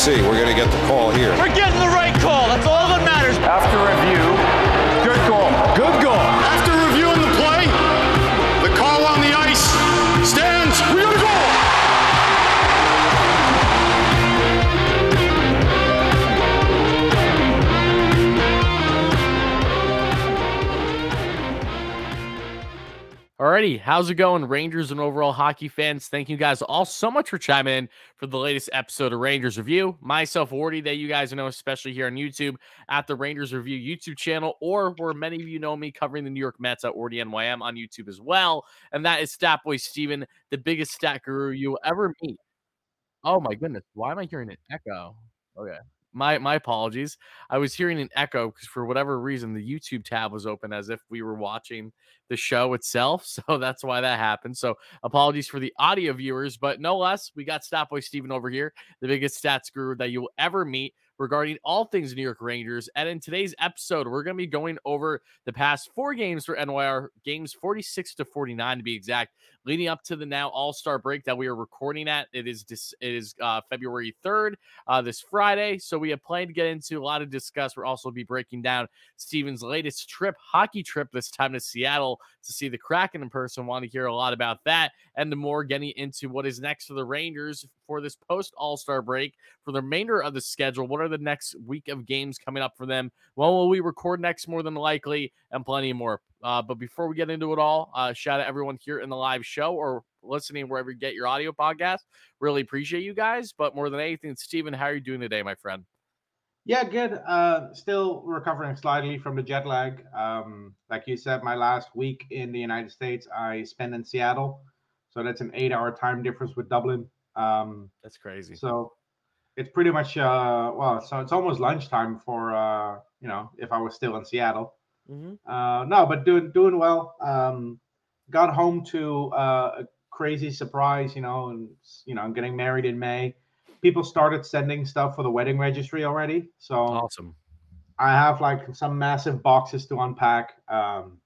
see. We're going to get the call here. We're getting the How's it going, Rangers and overall hockey fans? Thank you guys all so much for chiming in for the latest episode of Rangers Review. Myself, Wardy, that you guys know, especially here on YouTube at the Rangers Review YouTube channel, or where many of you know me covering the New York Mets at Wardy NYM on YouTube as well. And that is Stat Boy Steven, the biggest stat guru you will ever meet. Oh my goodness, why am I hearing an echo? Okay my my apologies. I was hearing an echo because for whatever reason the YouTube tab was open as if we were watching the show itself. So that's why that happened. So apologies for the audio viewers, but no less, we got Statboy Steven over here, the biggest stats guru that you will ever meet regarding all things New York Rangers. And in today's episode, we're going to be going over the past four games for NYR, games 46 to 49 to be exact, leading up to the now All Star break that we are recording at. It is this, it is uh, February 3rd, uh, this Friday. So we have planned to get into a lot of discuss. We'll also be breaking down Steven's latest trip, hockey trip, this time to Seattle to see the Kraken in person. Want to hear a lot about that and the more getting into what is next for the Rangers for this post All Star break for the remainder of the schedule. What are the next week of games coming up for them? When will we record next? More than likely, and plenty more. Uh, but before we get into it all, uh, shout out everyone here in the live show or listening wherever you get your audio podcast. Really appreciate you guys. But more than anything, Steven, how are you doing today, my friend? Yeah, good. Uh, still recovering slightly from the jet lag. Um, like you said, my last week in the United States, I spent in Seattle, so that's an eight-hour time difference with Dublin. Um, that's crazy. So it's pretty much uh, well, so it's almost lunchtime for uh, you know if I was still in Seattle. Mm-hmm. Uh, no, but doing doing well. Um, got home to uh, a crazy surprise, you know, and you know, I'm getting married in May. People started sending stuff for the wedding registry already. So awesome. I have like some massive boxes to unpack. Um,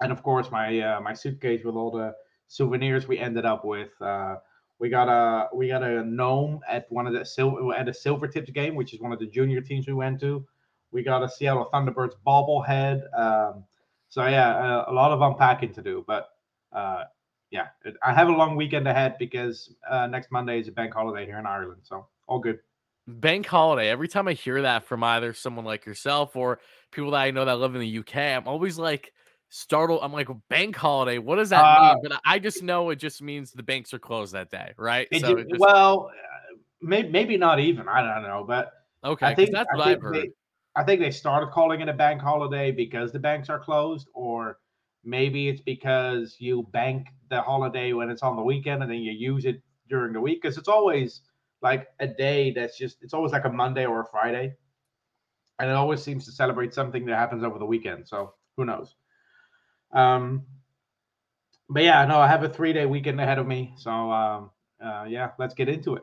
and of course my uh, my suitcase with all the souvenirs we ended up with. Uh, we got a we got a gnome at one of the silver at a Silvertips game, which is one of the junior teams we went to. We got a Seattle Thunderbirds bobblehead. Um, so yeah, a, a, lot of unpacking to do, but uh, yeah, it, I have a long weekend ahead because uh, next Monday is a bank holiday here in Ireland, so all good. Bank holiday. Every time I hear that from either someone like yourself or people that I know that live in the UK, I'm always like startled. I'm like, bank holiday. What does that uh, mean? But I just know it just means the banks are closed that day, right? So just, well, maybe maybe not even. I don't know, but okay, I think that's what I have heard. They, I think they started calling it a bank holiday because the banks are closed, or maybe it's because you bank the holiday when it's on the weekend and then you use it during the week because it's always like a day that's just it's always like a Monday or a Friday, and it always seems to celebrate something that happens over the weekend. So who knows? Um, but yeah, no, I have a three day weekend ahead of me. So um, uh, yeah, let's get into it.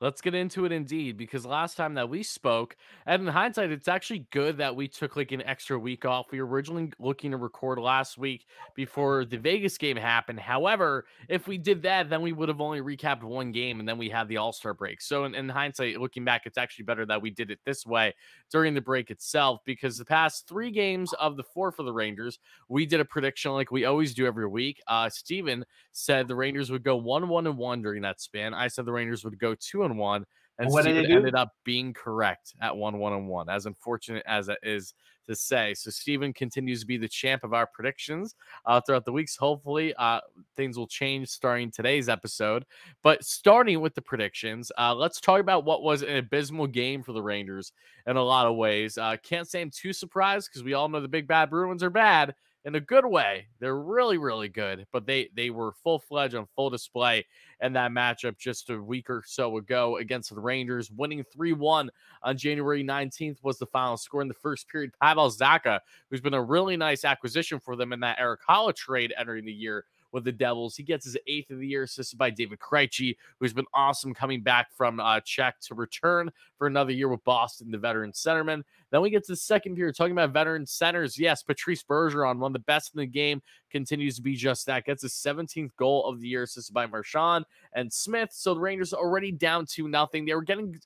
Let's get into it indeed, because last time that we spoke, and in hindsight, it's actually good that we took like an extra week off. We were originally looking to record last week before the Vegas game happened. However, if we did that, then we would have only recapped one game and then we had the All Star break. So, in, in, hindsight, looking back, it's actually better that we did it this way during the break itself, because the past three games of the four for the Rangers, we did a prediction like we always do every week. Uh, Steven said the Rangers would go 1 1 and 1 during that span. I said the Rangers would go 2 and 1. And what Steven ended up being correct at 1 1 and 1, as unfortunate as it is to say. So Steven continues to be the champ of our predictions uh, throughout the weeks. Hopefully, uh, things will change starting today's episode. But starting with the predictions, uh, let's talk about what was an abysmal game for the Rangers in a lot of ways. Uh, can't say I'm too surprised because we all know the Big Bad Bruins are bad in a good way. They're really, really good, but they they were full fledged on full display in that matchup just a week or so ago against the Rangers, winning 3 1 on January 19th was the final score in the first period. Pavel Zacha, who's been a really nice acquisition for them in that Erik Haula trade entering the year, with the Devils. He gets his eighth of the year, assisted by David Krejci, who's been awesome coming back from uh, Czech to return for another year with Boston, the veteran centerman. Then we get to the second period, talking about veteran centers. Yes, Patrice Bergeron, one of the best in the game, continues to be just that. Gets his 17th goal of the year, assisted by Marchand and Smith. So the Rangers already down to nothing. They were getting,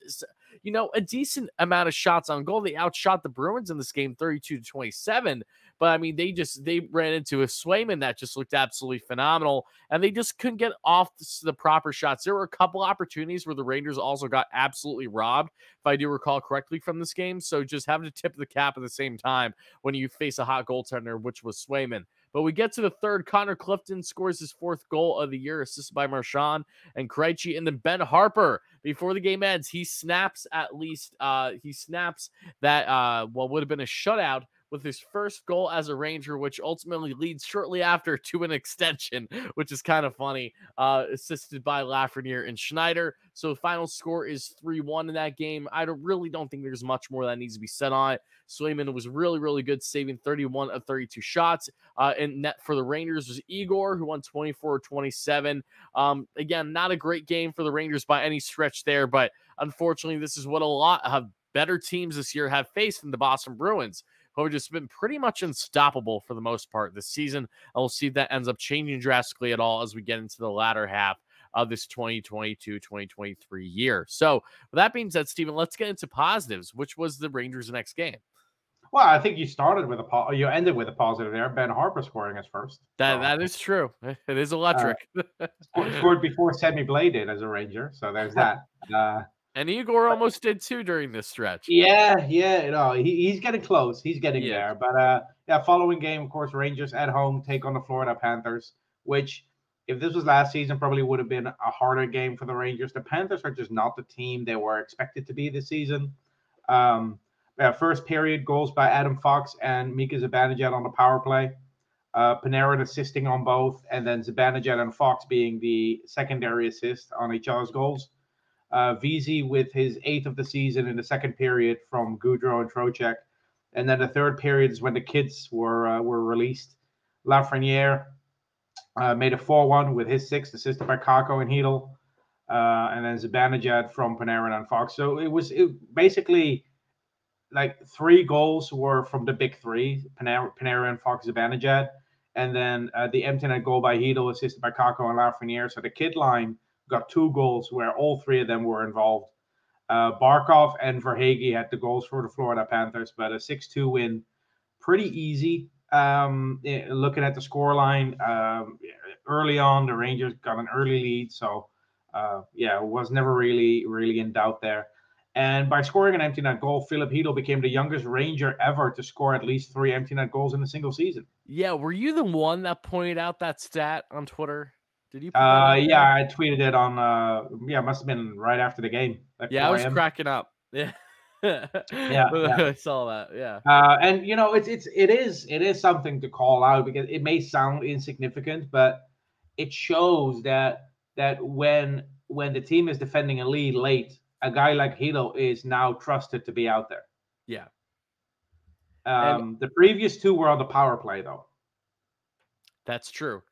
you know, a decent amount of shots on goal. They outshot the Bruins in this game, 32 to 27. But I mean, they just they ran into a Swayman that just looked absolutely phenomenal, and they just couldn't get off the, proper shots. There were a couple opportunities where the Rangers also got absolutely robbed, if I do recall correctly from this game. So just having to tip the cap at the same time when you face a hot goaltender, which was Swayman. But we get to the third. Connor Clifton scores his fourth goal of the year, assisted by Marchand and Krejci. And then Ben Harpur. before the game ends, he snaps at least, uh, he snaps that, uh, what would have been a shutout with his first goal as a Ranger, which ultimately leads shortly after to an extension, which is kind of funny, uh, assisted by Lafreniere and Schneider. So the final score is 3 1 in that game. I don't, really don't think there's much more that needs to be said on it. Swayman was really, really good, saving 31 of 32 shots. Uh, and net for the Rangers was Igor, who won 24 27. Um, again, not a great game for the Rangers by any stretch there, but unfortunately, this is what a lot of better teams this year have faced in the Boston Bruins who have just been pretty much unstoppable for the most part this season. And we'll see if that ends up changing drastically at all as we get into the latter half of this 2022 2023 year. So, with that being said, Stephen, let's get into positives, which was the Rangers' next game. Well, I think you started with a po- you ended with a positive there. Ben Harpur scoring his first. That so, that is true. It is electric. Uh, scored before Sammy Blais did as a Ranger, so there's that. Uh, and Igor almost did too during this stretch. Yeah, yeah, know, he, he's getting close. He's getting Yeah. there. But uh yeah, following game, of course, Rangers at home take on the Florida Panthers, which if this was last season, probably would have been a harder game for the Rangers. The Panthers are just not the team they were expected to be this season. Um yeah, first period goals by Adam Fox and Mika Zibanejad on the power play. Uh, Panarin assisting on both, and then Zibanejad and Fox being the secondary assist on each other's goals. Uh, Vesey with his eighth of the season in the second period from Goodrow and Trocheck. And then the third period is when the kids were uh, were released. Lafreniere uh, made a 4 1 with his sixth, assisted by Kakko and Chytil. Uh, and then Zibanejad from Panarin and Fox. So it was it basically like three goals were from the big three Panarin, Panarin and Fox, Zibanejad. And then uh, the empty net goal by Chytil, assisted by Kakko and Lafreniere. So the kid line got two goals where all three of them were involved. Uh, Barkov and Verhaeghe had the goals for the Florida Panthers, but a 6 2 win, pretty easy. Um, eh, looking at the scoreline, um, early on, the Rangers got an early lead. So, uh, yeah, was never really, really in doubt there. And by scoring an empty net goal, Filip Chytil became the youngest Ranger ever to score at least three empty net goals in a single season. Yeah, were you the one that pointed out that stat on Twitter? Did you? Uh, yeah, I tweeted it on. Uh, yeah, must have been right after the game. like Yeah, I was cracking up. Yeah. yeah. I saw that. Yeah. Uh, and you know, it's it's it is it is something to call out because it may sound insignificant, but it shows that that when when the team is defending a lead late, a guy like Hilo is now trusted to be out there. Yeah. And- Um, the previous two were on the power play though. That's true.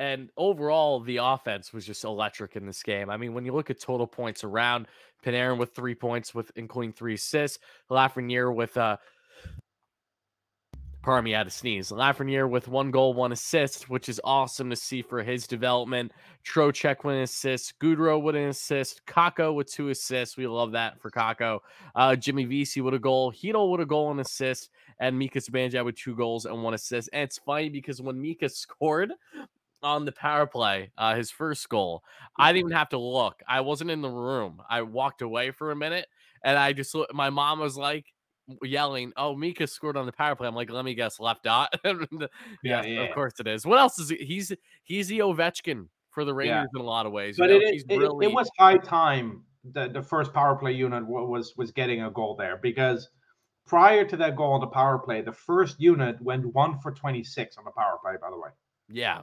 And overall, the offense was just electric in this game. I mean, when you look at total points around, Panarin with three points, with including three assists, Lafreniere with uh pardon me, I had a sneeze. Lafreniere with one goal, one assist, which is awesome to see for his development. Trocheck with an assist, Goodrow with an assist, Kakko with two assists. We love that for Kakko. Uh, Jimmy Vesey with a goal, Chytil with a goal and assist, and Mika Zibanejad with two goals and one assist. And it's funny because when Mika scored on the power play, uh, his first goal, I didn't even have to look. I wasn't in the room. I walked away for a minute, and I just my mom was like yelling, "Oh, Mika scored on the power play." I'm like, "Let me guess, left dot." Yeah, yes, yeah. of course it is. What else is he? He's he's the Ovechkin for the Rangers Yeah. in a lot of ways. But you know? it, it, really it was high time that the first power play unit was was getting a goal there because prior to that goal on the power play, the first unit went one for 26 on the power play, by the way. yeah,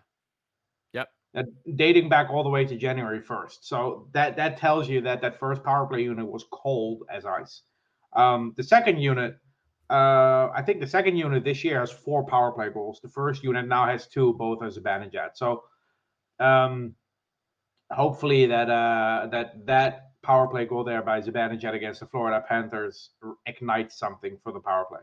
that dating back all the way to January 1st. So that that tells you that that first power play unit was cold as ice. Um, the second unit, uh, I think the second unit this year has four power play goals. The first unit now has two, both as a Zibanejad. So Um, hopefully that uh, that that power play goal there by Zibanejad against the Florida Panthers ignites something for the power play.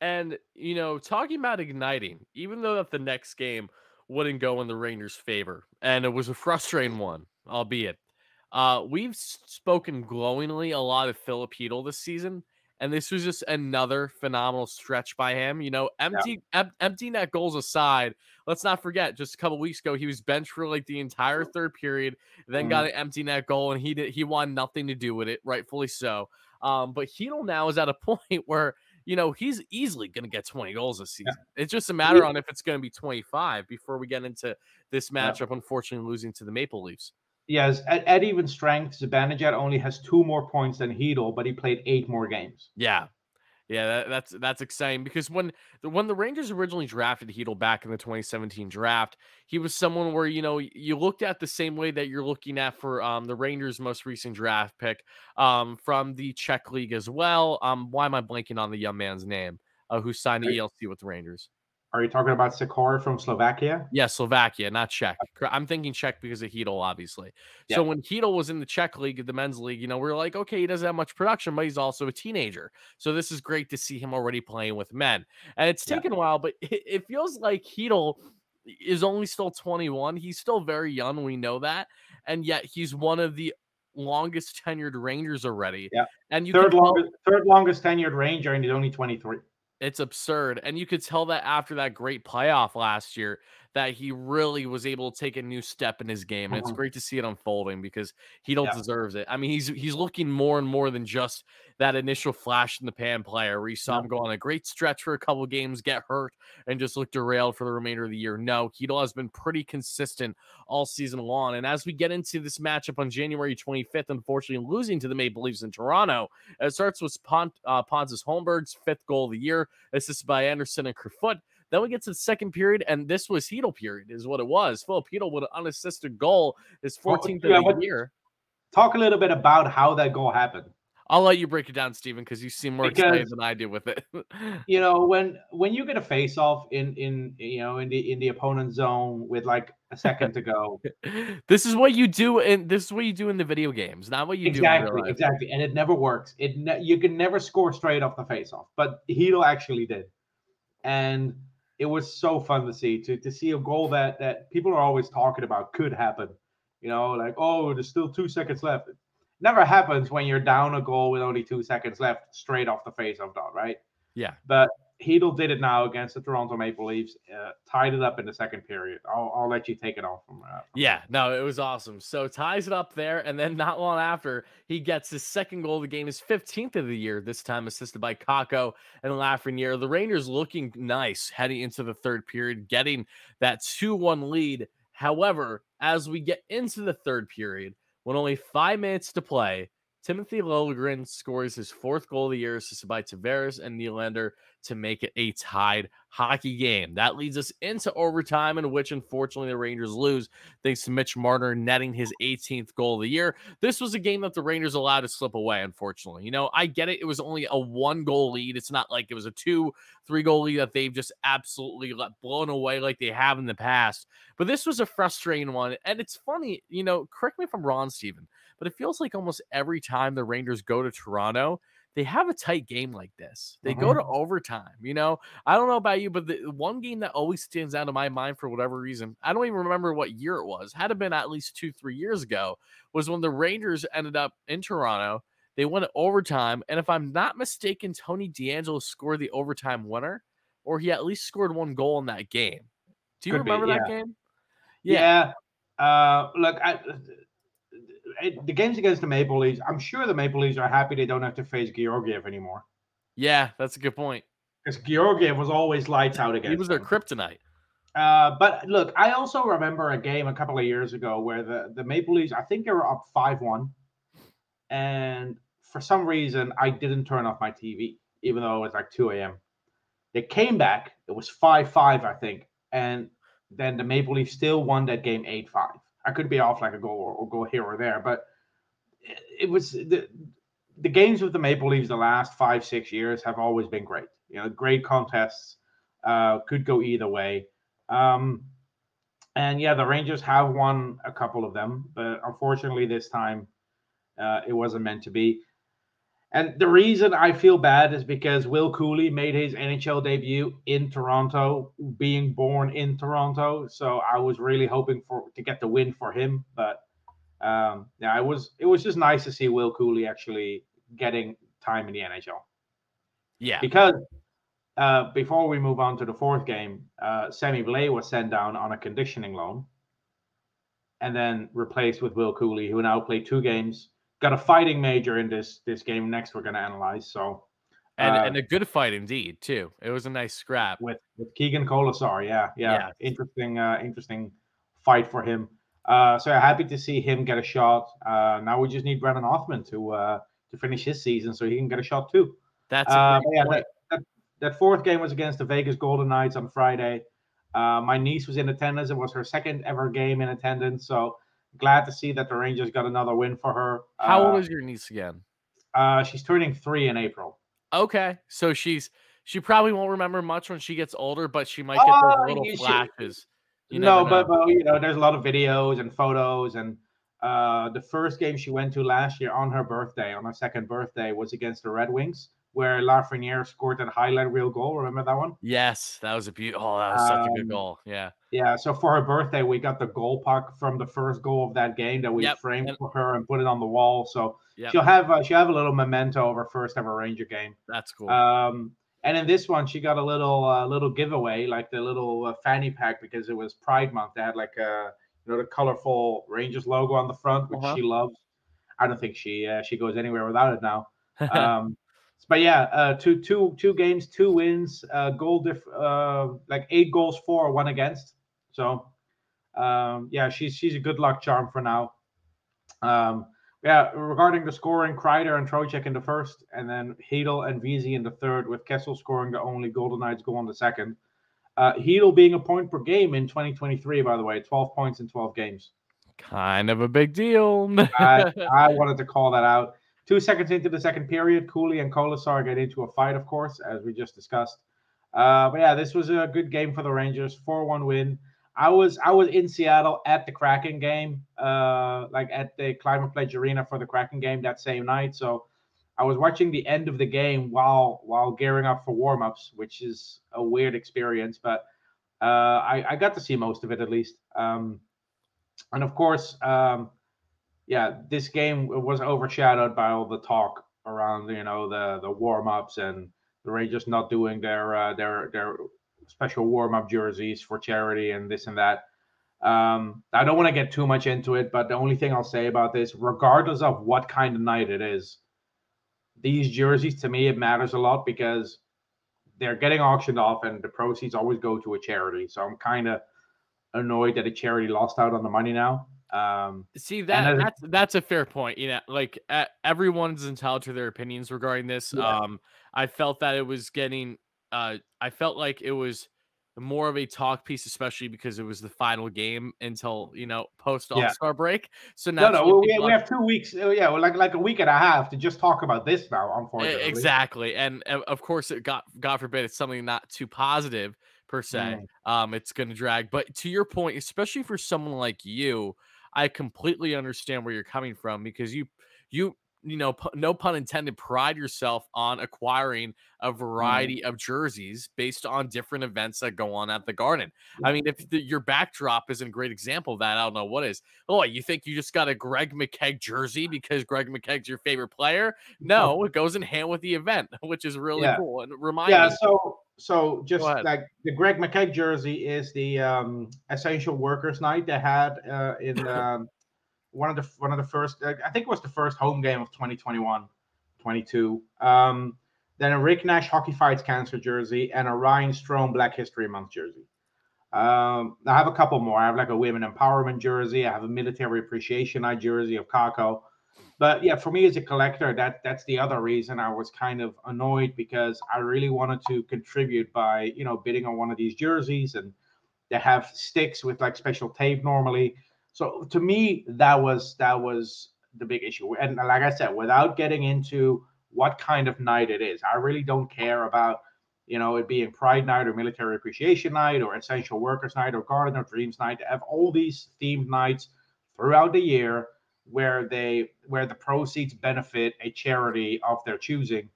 And you know, talking about igniting, even though that the next game wouldn't go in the Rangers' favor, and it was a frustrating one, albeit. Uh, we've spoken glowingly a lot of Filip Chytil this season, and this was just another phenomenal stretch by him. You know, empty em- empty net goals aside, let's not forget just a couple weeks ago he was benched for like the entire third period, then got an empty net goal, and he did he wanted nothing to do with it, rightfully so. Um, but Chytil now is at a point where you know he's easily going to get 20 goals this season. It's just a matter on if it's going to be 25 before we get into this Yeah. matchup. Unfortunately, losing to the Maple Leafs. Yes, at, at even strength, Zibanejad only has two more points than Chytil, but he played eight more games. Yeah. Yeah, that, that's that's exciting because when the when the Rangers originally drafted Chytil back in the 2017 draft, he was someone where you know you looked at the same way that you're looking at for um, the Rangers' most recent draft pick um, from the Czech League as well. Um, why am I blanking on the young man's name uh, who signed the ELC with the Rangers? Are you talking about Sikora from Slovakia? Yeah, Slovakia, not Czech. I'm thinking Czech because of Chytil, obviously. Yeah. So when Chytil was in the Czech league, the men's league, you know, we are like, okay, he doesn't have much production, but he's also a teenager. So this is great to see him already playing with men. And it's Yeah. taken a while, but it, it feels like Chytil is only still 21. He's still very young. We know that. And yet he's one of the longest tenured Rangers already. Yeah. And you Third tell- longest, third longest tenured Ranger, and he's only 23. It's absurd. And you could tell that after that great playoff last year that he really was able to take a new step in his game. And it's Mhm. great to see it unfolding because he don't Yeah. deserves it. I mean, he's he's looking more and more than just that initial flash in the pan player where you saw him go on a great stretch for a couple games, get hurt, and just look derailed for the remainder of the year. No, Chytil has been pretty consistent all season long. And as we get into this matchup on January 25th, unfortunately losing to the Maple Leafs in Toronto, it starts with Pont, uh, Pontus Holmberg's fifth goal of the year, assisted by Anderson and Kerfoot. Then we get to the second period, and this was Chytil period, is what it was. Filip Chytil with an unassisted goal, his Well, 14th yeah, of the what- year. Talk a little bit about how that goal happened. I'll let you break it down, Stephen, because you seem more excited Because- than I do with it. You know, when when you get a face off in in you know in the in the opponent's zone with like a second to go, this is what you do, and this is what you do in the video games, not what you do exactly, real exactly, and it never works. It ne- you can never score straight off the face off, but Chytil actually did, and it was so fun to see to to see a goal that that people are always talking about could happen. You know, like oh, there's still two seconds left. It never happens when you're down a goal with only two seconds left, straight off the face of dot, right? Yeah. But Chytil did it now against the Toronto Maple Leafs, uh, tied it up in the second period. I'll, I'll let you take it off from uh, Yeah, no, it was awesome. So ties it up there, and then not long after, he gets his second goal of the game, his 15th of the year, this time assisted by Kakko and Lafreniere. The Rangers looking nice heading into the third period, getting that 2-1 lead. However, as we get into the third period, when only five minutes to play, Timothy Liljegren scores his fourth goal of the year, assisted by Tavares and Nylander to make it a tied hockey game. That leads us into overtime, in which unfortunately the Rangers lose thanks to Mitch Marner netting his 18th goal of the year. This was a game that the Rangers allowed to slip away, unfortunately. You know, I get it. It was only a one goal lead. It's not like it was a two, three goal lead that they've just absolutely let blown away like they have in the past. But this was a frustrating one. And it's funny, you know, correct me if I'm wrong, Steven, but it feels like almost every time the Rangers go to Toronto, they have a tight game like this. They go to overtime. You know, I don't know about you, but the one game that always stands out in my mind for whatever reason, I don't even remember what year it was, had it been at least two, three years ago, was when the Rangers ended up in Toronto. They went to overtime. And if I'm not mistaken, Tony DeAngelo scored the overtime winner, or he at least scored one goal in that game. Do you Could be, remember that yeah. game? Yeah. Uh, look, I, it, the games against the Maple Leafs, I'm sure the Maple Leafs are happy they don't have to face Georgiev anymore. Yeah, that's a good point. Because Georgiev was always lights out against He was their them. kryptonite. Uh, but look, I also remember a game a couple of years ago where the, the Maple Leafs, I think they were up 5 1. And for some reason, I didn't turn off my TV, even though it was like 2 a.m. They came back. It was 5 5, I think. And then the Maple Leafs still won that game 8 5. I could be off like a goal or, or go here or there, but it, it was the, the games with the Maple Leafs the last five, six years have always been great. You know, great contests, uh, could go either way. Um, And yeah, the Rangers have won a couple of them, but unfortunately this time uh, it wasn't meant to be. And the reason I feel bad is because Will Cuylle made his NHL debut in Toronto, being born in Toronto. So I was really hoping for to get the win for him, but um, yeah, it was it was just nice to see Will Cuylle actually getting time in the NHL Yeah. because uh, before we move on to the fourth game, uh, Sammy Blais was sent down on a conditioning loan and then replaced with Will Cuylle, who now played two games. Got a fighting major in this this game next. We're going to analyze. So And, uh, and a good fight indeed, too. It was a nice scrap. with with Keegan Kolesar, yeah, yeah, Yeah. interesting, uh, interesting fight for him. Uh, so happy to see him get a shot. Uh, now we just need Brennan Othman to uh, to finish his season so he can get a shot too. That's Uh, yeah, that, that, that fourth game was against the Vegas Golden Knights on Friday. Uh, my niece was in attendance. It was her second ever game in attendance. So glad to see that the Rangers got another win for her. How uh, old is your niece again? Uh, she's turning three in April. Okay, so she's she probably won't remember much when she gets older, but she might get Oh, those little you flashes. You no, but, but you know, there's a lot of videos and photos, and uh, the first game she went to last year on her birthday, on her second birthday, was against the Red Wings, where Lafreniere scored that highlight reel goal. Remember that one? yes, that was a beautiful. Oh, that was such a good Um, goal. Yeah, Yeah. So for her birthday, we got the goal puck from the first goal of that game that we Yep, framed and- for her and put it on the wall. So Yep. she'll have uh, she'll have a little memento of her first ever Ranger game. that's cool. Um, and in this one, she got a little uh, little giveaway, like the little uh, fanny pack, because it was Pride Month. They had like a you know the colorful Rangers logo on the front, which Uh-huh. she loves. I don't think she uh, she goes anywhere without it now. um, but yeah, uh, two two two games, two wins, uh, goal diff, uh, like eight goals for, one against. So um, yeah, she's she's a good luck charm for now. Um, yeah, regarding the scoring, Kreider and Trocheck in the first, and then Chytil and Vesey in the third, with Kessel scoring the only Golden Knights goal in the second. Uh, Chytil being a point per game in 2023, by the way, 12 points in 12 games. kind of a big deal. I, I wanted to call that out. Two seconds into the second period, Cuylle and Kolesar get into a fight, of course, as we just discussed. Uh, but yeah, this was a good game for the Rangers, four-one win. I was I was in Seattle at the Kraken game, uh, like at the Climate Pledge Arena for the Kraken game that same night. So I was watching the end of the game while while gearing up for warm-ups, which is a weird experience, but uh, I, I got to see most of it at least. Um, and of course, um, yeah, this game was overshadowed by all the talk around, you know, the the warm ups and the Rangers not doing their uh, their their special warm up jerseys for charity and this and that. Um, I don't want to get too much into it, but the only thing I'll say about this, regardless of what kind of night it is, these jerseys to me it matters a lot because they're getting auctioned off and the proceeds always go to a charity. So I'm kind of annoyed that a charity lost out on the money now. Um, See that that's that's a fair point. You know, like uh, everyone's entitled to their opinions regarding this. Yeah. Um, I felt that it was getting. Uh, I felt like it was more of a talk piece, especially because it was the final game until you know post All Yeah. Star break. So no, now no, we, we have two weeks. uh, Yeah, well, like like a week and a half to just talk about this now. Unfortunately, exactly, and of course, it got God forbid it's something not too positive per se. Mm. Um, it's going to drag. But to your point, especially for someone like you, I completely understand where you're coming from because you you you know pu- no pun intended pride yourself on acquiring a Mm. variety of jerseys based on different events that go on at the garden i mean if the, your backdrop isn't a great example of that i don't know what is oh you think you just got a greg mckegg jersey because greg mckegg's your favorite player no it goes in hand with the event which is really Yeah. cool and remind yeah. me So so just like the Greg McKegg jersey is the um, essential workers night they had uh, in um, one of the one of the first. Uh, I think it was the first home game of 2021, 22. Um, then a Rick Nash Hockey Fights Cancer jersey and a Ryan Strome Black History Month jersey. Um, I have a couple more. I have like a women empowerment jersey. I have a military appreciation night jersey of Kakko. But yeah, for me as a collector, that that's the other reason I was kind of annoyed because I really wanted to contribute by you know bidding on one of these jerseys and they have sticks with like special tape normally. So to me, that was that was the big issue. And like I said, without getting into what kind of night it is, I really don't care about you know, it being Pride Night or Military Appreciation Night or Essential Workers Night or Garden of Dreams Night, to have all these themed nights throughout the year where they where the proceeds benefit a charity of their choosing.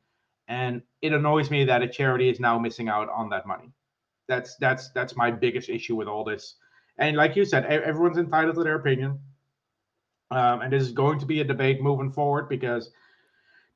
And it annoys me that a charity is now missing out on that money. That's that's that's my biggest issue with all this. And like you said, everyone's entitled to their opinion. Um, and this is going to be a debate moving forward because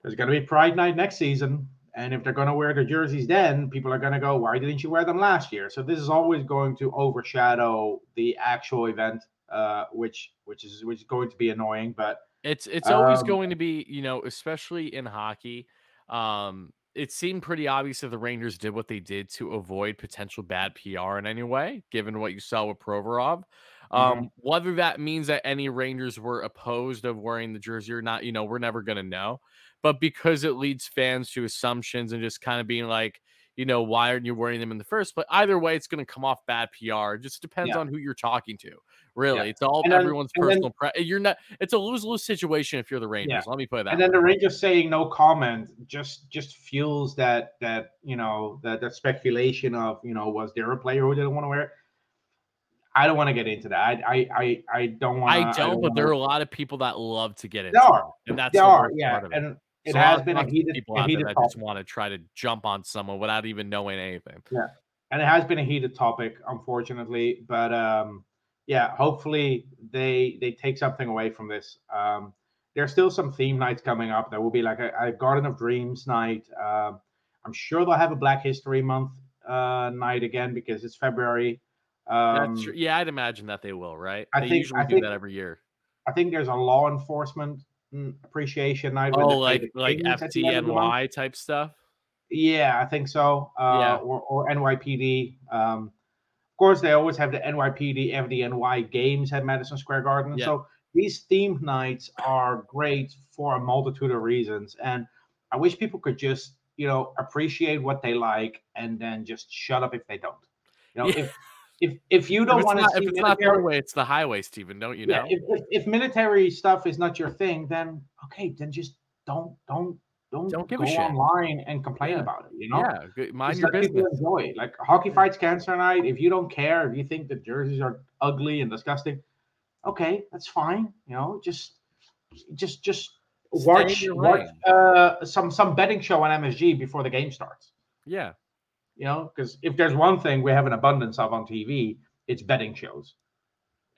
there's going to be Pride Night next season. And if they're going to wear their jerseys then, people are going to go, why didn't you wear them last year? So this is always going to overshadow the actual event, uh, which which is which is going to be annoying. But It's it's always Um, going to be, you know, especially in hockey. Um, it seemed pretty obvious that the Rangers did what they did to avoid potential bad PR in any way, given what you saw with Provorov. Um, whether that means that any Rangers were opposed of wearing the jersey or not, you know, we're never gonna know. But because it leads fans to assumptions and just kind of being like, you know, why aren't you wearing them in the first place? Either way, it's gonna come off bad PR. It just depends Yeah. on who you're talking to. Really, Yeah. it's all then- everyone's and then- personal. Pre- you're not. It's a lose lose situation if you're the Rangers. Let me put that. and then the Rangers saying no comment just just fuels that that you know that that speculation of you know was there a player who didn't want to wear it? I don't want to get into that. I I I, I don't want. I don't, but there are a lot of people that love to get into There are. it, and that's there the are yeah, part of it. and it So has been a heated people a out there heated topic. just want to try to jump on someone without even knowing anything. Yeah. And it has been a heated topic, unfortunately. But um, yeah, hopefully they they take something away from this. Um, there's still some theme nights coming up. There will be like a, a Garden of Dreams night. Um, I'm sure they'll have a Black History Month uh, night again because it's February. Um, That's. Yeah, I'd imagine that they will, right? I they think- usually I do think- that every year. I think there's a law enforcement mm, appreciation night. Oh, like like Kings at the end of the month. FDNY type stuff. Yeah, I think so. Uh, Yeah. or, or NYPD. Um, course, they always have the NYPD FDNY games at Madison Square Garden. Yeah. So these themed nights are great for a multitude of reasons. And I wish people could just, you know, appreciate what they like and then just shut up if they don't. You know, Yeah. if if if you don't want to see if it's not the military, way, it's the highway, Stephen. don't you yeah, know? if, if, if military stuff is not your thing, then okay, then just don't don't don't Don't give go a shit. online and complain Yeah. about it. You know, yeah, mind just your business. enjoy it. Like hockey fights cancer night. If you don't care, if you think the jerseys are ugly and disgusting, okay, that's fine. You know, just just just Stay watch watch uh, some some betting show on MSG before the game starts. Yeah, You know, because if there's one thing we have an abundance of on TV, it's betting shows.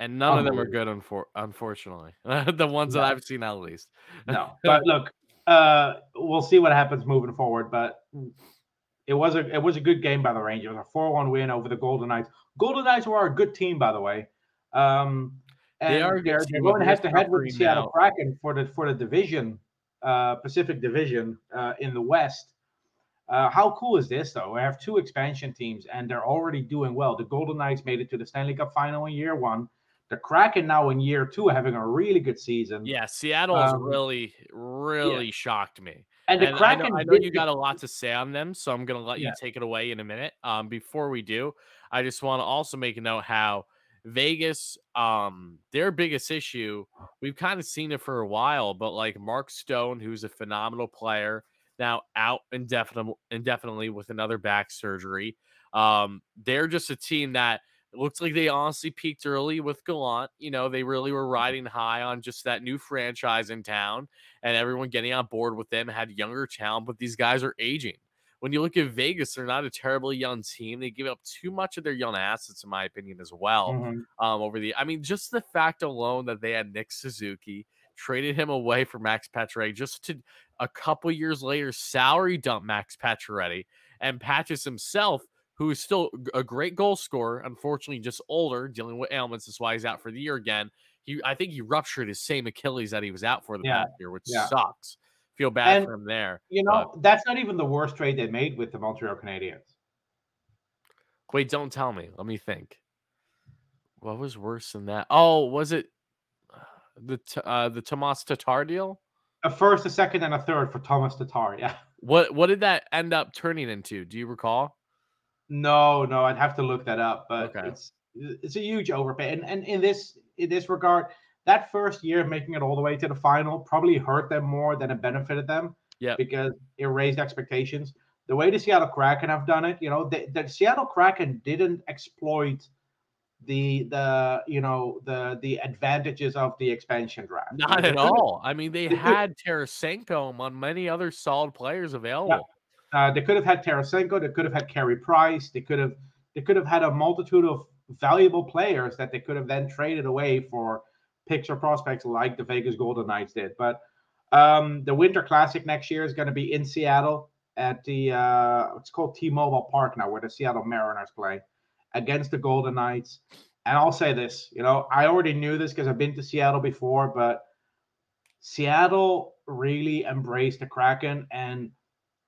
and none of them are good, unfor- unfortunately. the ones that I've seen, at least. No, but look, uh, we'll see what happens moving forward. But it was a it was a good game by the Rangers, a four one win over the Golden Knights. Golden Knights were a good team, by the way. Um, They are they're, they're going head to head with Seattle. Kraken for the for the division, uh, Pacific Division uh, in the West. Uh, how cool is this, though? We have two expansion teams, and they're already doing well. The Golden Knights made it to the Stanley Cup final in year one. The Kraken now in year two, having a really good season. Yeah, Seattle's Um, really, really shocked me. and the And I Kraken. know, I know you got a lot to say on them, so I'm going to let Yeah. you take it away in a minute. Um, before we do, I just want to also make a note how Vegas, um, their biggest issue, we've kind of seen it for a while, but like Mark Stone, who's a phenomenal player, now out indefinitely, indefinitely with another back surgery. Um, they're just a team that it looks like they honestly peaked early with Gallant. You know, they really were riding high on just that new franchise in town and everyone getting on board with them had younger talent, but these guys are aging. When you look at Vegas, they're not a terribly young team. They give up too much of their young assets, in my opinion, as well. Mhm. Um, over the, I mean, just the fact alone that they had Nick Suzuki, traded him away for Max Pacioretty, just to a couple years later salary dump Max Pacioretty, and Patches himself, who is still a great goal scorer, unfortunately just older, dealing with ailments. That's why he's out for the year again. He, I think he ruptured his same Achilles that he was out for the Yeah, past year, which yeah. sucks. Feel bad And, for him there. You know, that's not even the worst trade they made with the Montreal Canadiens. Wait, don't tell me. Let me think. What was worse than that? Oh, was it the uh, the Tomas Tatar deal? A first, a second, and a third for Tomas Tatar. Yeah. What what did that end up turning into? Do you recall? No, no, I'd have to look that up, but Okay. it's it's a huge overpay. And and in this in this regard, that first year making it all the way to the final probably hurt them more than it benefited them. Yep. Because it raised expectations. the way the Seattle Kraken have done it, you know, the, the Seattle Kraken didn't exploit the the you know the the advantages of the expansion draft. Not at all. I mean, they had Tarasenko among many other solid players available. Uh, they could have had Tarasenko. They could have had Carey Price. They could have they could have had a multitude of valuable players that they could have then traded away for or prospects like the Vegas Golden Knights did. But um, the Winter Classic next year is going to be in Seattle at the uh, it's called T-Mobile Park now, where the Seattle Mariners play against the Golden Knights. And I'll say this, you know, I already knew this because I've been to Seattle before, but Seattle really embraced the Kraken and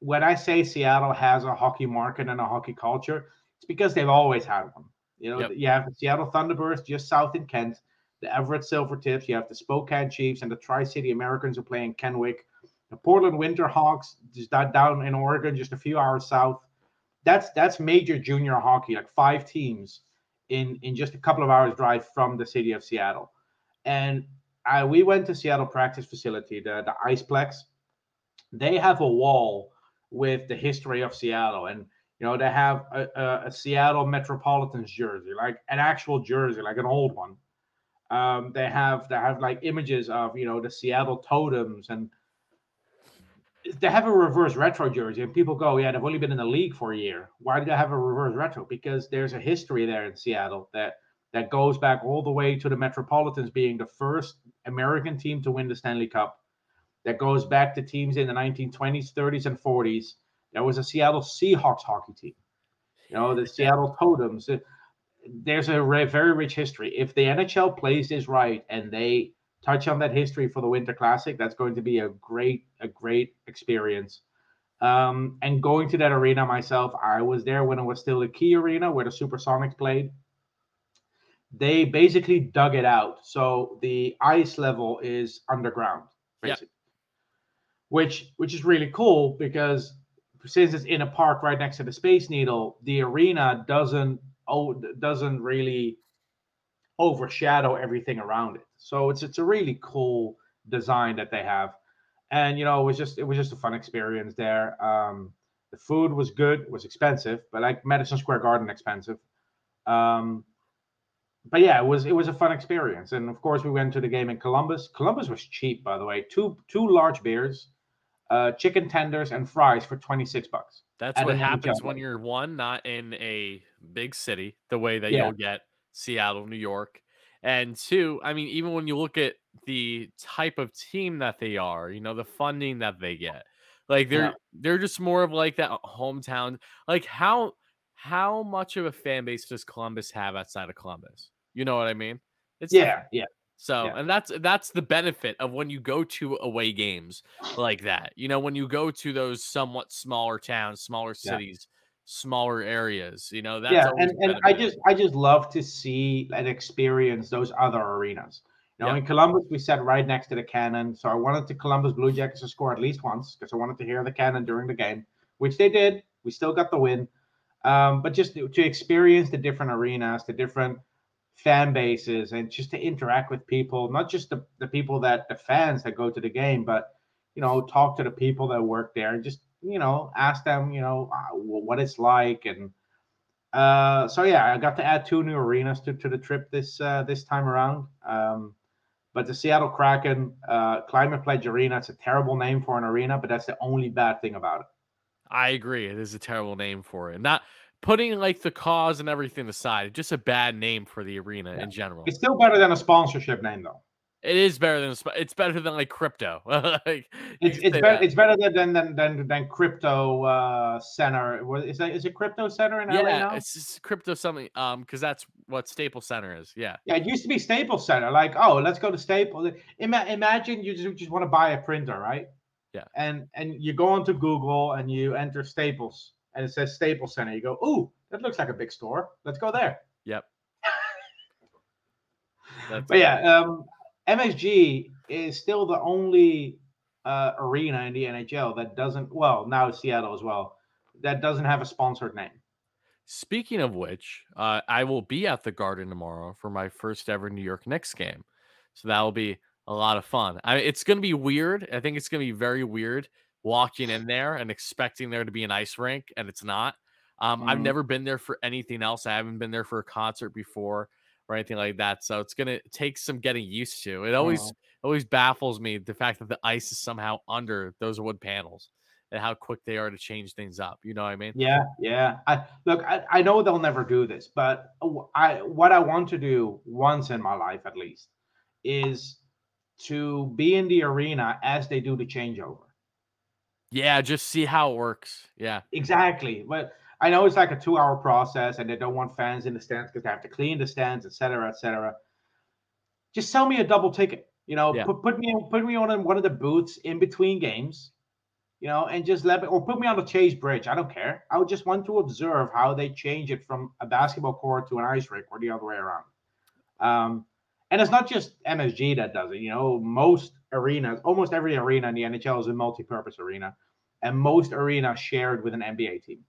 when I say Seattle has a hockey market and a hockey culture, it's because they've always had one. You know, Yep. you have the Seattle Thunderbirds just south in Kent, the Everett Silvertips, you have the Spokane Chiefs and the Tri City Americans who play in Kennewick, the Portland Winterhawks just that down in Oregon, just a few hours south. That's that's major junior hockey, like five teams in in just a couple of hours drive from the city of Seattle. And I, we went to Seattle practice facility, the the Iceplex. They have a wall with the history of Seattle, and you know they have a, a, a Seattle Metropolitans jersey, like an actual jersey, like an old one. Um, they have they have like images of you know the Seattle totems, and they have a reverse retro jersey. And people go, yeah, they've only been in the league for a year. Why do they have a reverse retro? Because there's a history there in Seattle that that goes back all the way to the Metropolitans being the first American team to win the Stanley Cup that goes back to teams in the 1920s, 30s, and 40s. There was a Seattle Seahawks hockey team. You know, the Seattle Totems. Uh, There's a very rich history. If the NHL plays this right and they touch on that history for the Winter Classic, that's going to be a great, a great experience. Um, and going to that arena myself, I was there when it was still the Key Arena where the Supersonics played. They basically dug it out, so the ice level is underground, basically which which is really cool because since it's in a park right next to the Space Needle, the arena doesn't oh doesn't really overshadow everything around it. So it's it's a really cool design that they have, and you know it was just it was just a fun experience there. Um, the food was good, was expensive, but like Madison Square Garden expensive. Um, but yeah, it was it was a fun experience, and of course we went to the game in Columbus. Columbus was cheap, by the way. Two two large beers, uh, chicken tenders, and fries for twenty six bucks. That's what happens when you're one, not in a big city, the way that Yeah. you'll get Seattle, New York. And two, I mean, even when you look at the type of team that they are, you know, the funding that they get, like they're Yeah. they're just more of like that hometown. Like how how much of a fan base does Columbus have outside of Columbus? You know what I mean? It's Yeah, yeah, so, Yeah. and that's that's the benefit of when you go to away games like that. You know, when you go to those somewhat smaller towns, smaller Yeah. cities, smaller areas, you know, that's yeah. And and I just I just love to see and experience those other arenas. You know, Yeah. in Columbus we sat right next to the cannon, so I wanted the Columbus Blue Jackets to score at least once because I wanted to hear the cannon during the game, which they did. We still got the win. Um, but just to, to experience the different arenas, the different fan bases, and just to interact with people, not just the, the people that the fans that go to the game, but you know, talk to the people that work there and just you know ask them, you know, uh, what it's like and. Uh, so yeah, I got to add two new arenas to, to the trip this uh, this time around. Um, but the Seattle Kraken uh, Climate Pledge Arena, it's a terrible name for an arena, but that's the only bad thing about it. I agree. It is a terrible name for it. Not putting like the cause and everything aside, just a bad name for the arena Yeah. in general. It's still better than a sponsorship name, though. It is better than it's better than like crypto. like, It's it's better it's better than than than than, Crypto uh, Center. Is that is it Crypto Center in LA yeah, now? it's crypto something. Um, because that's what Staples Center is. Yeah. Yeah, it used to be Staples Center. Like, oh, let's go to Staples. Ima- imagine you just, just want to buy a printer, right? Yeah. And and you go onto Google and you enter Staples, and it says Staples Center. You go, ooh, that looks like a big store. Let's go there. Yep. But yeah, um, MSG is still the only uh, arena in the NHL that doesn't. Well, now Seattle as well. That doesn't have a sponsored name. Speaking of which, uh, I will be at the Garden tomorrow for my first ever New York Knicks game, so that will be a lot of fun. I, it's going to be weird. I think it's going to be very weird walking in there and expecting there to be an ice rink and it's not. Um, I've Mhm. never been there for anything else. I haven't been there for a concert before or anything like that. So it's gonna take some getting used to. It always always baffles me the fact that the ice is somehow under those wood panels and how quick they are to change things up. You know what I mean? Yeah, yeah. I look. I, I know they'll never do this, but I what I want to do once in my life at least is to be in the arena as they do the changeover. Yeah, just see how it works. Yeah. Exactly. But I know it's like a two-hour process, and they don't want fans in the stands because they have to clean the stands, et cetera, et cetera. Just sell me a double ticket. You know, Yeah. put put me put me on one of the booths in between games. You know, and just let me or put me on the Chase Bridge. I don't care. I would just want to observe how they change it from a basketball court to an ice rink or the other way around. Um, and it's not just MSG that does it. You know, most arenas, almost every arena in the NHL is a multi-purpose arena, and most arenas shared with an NBA team.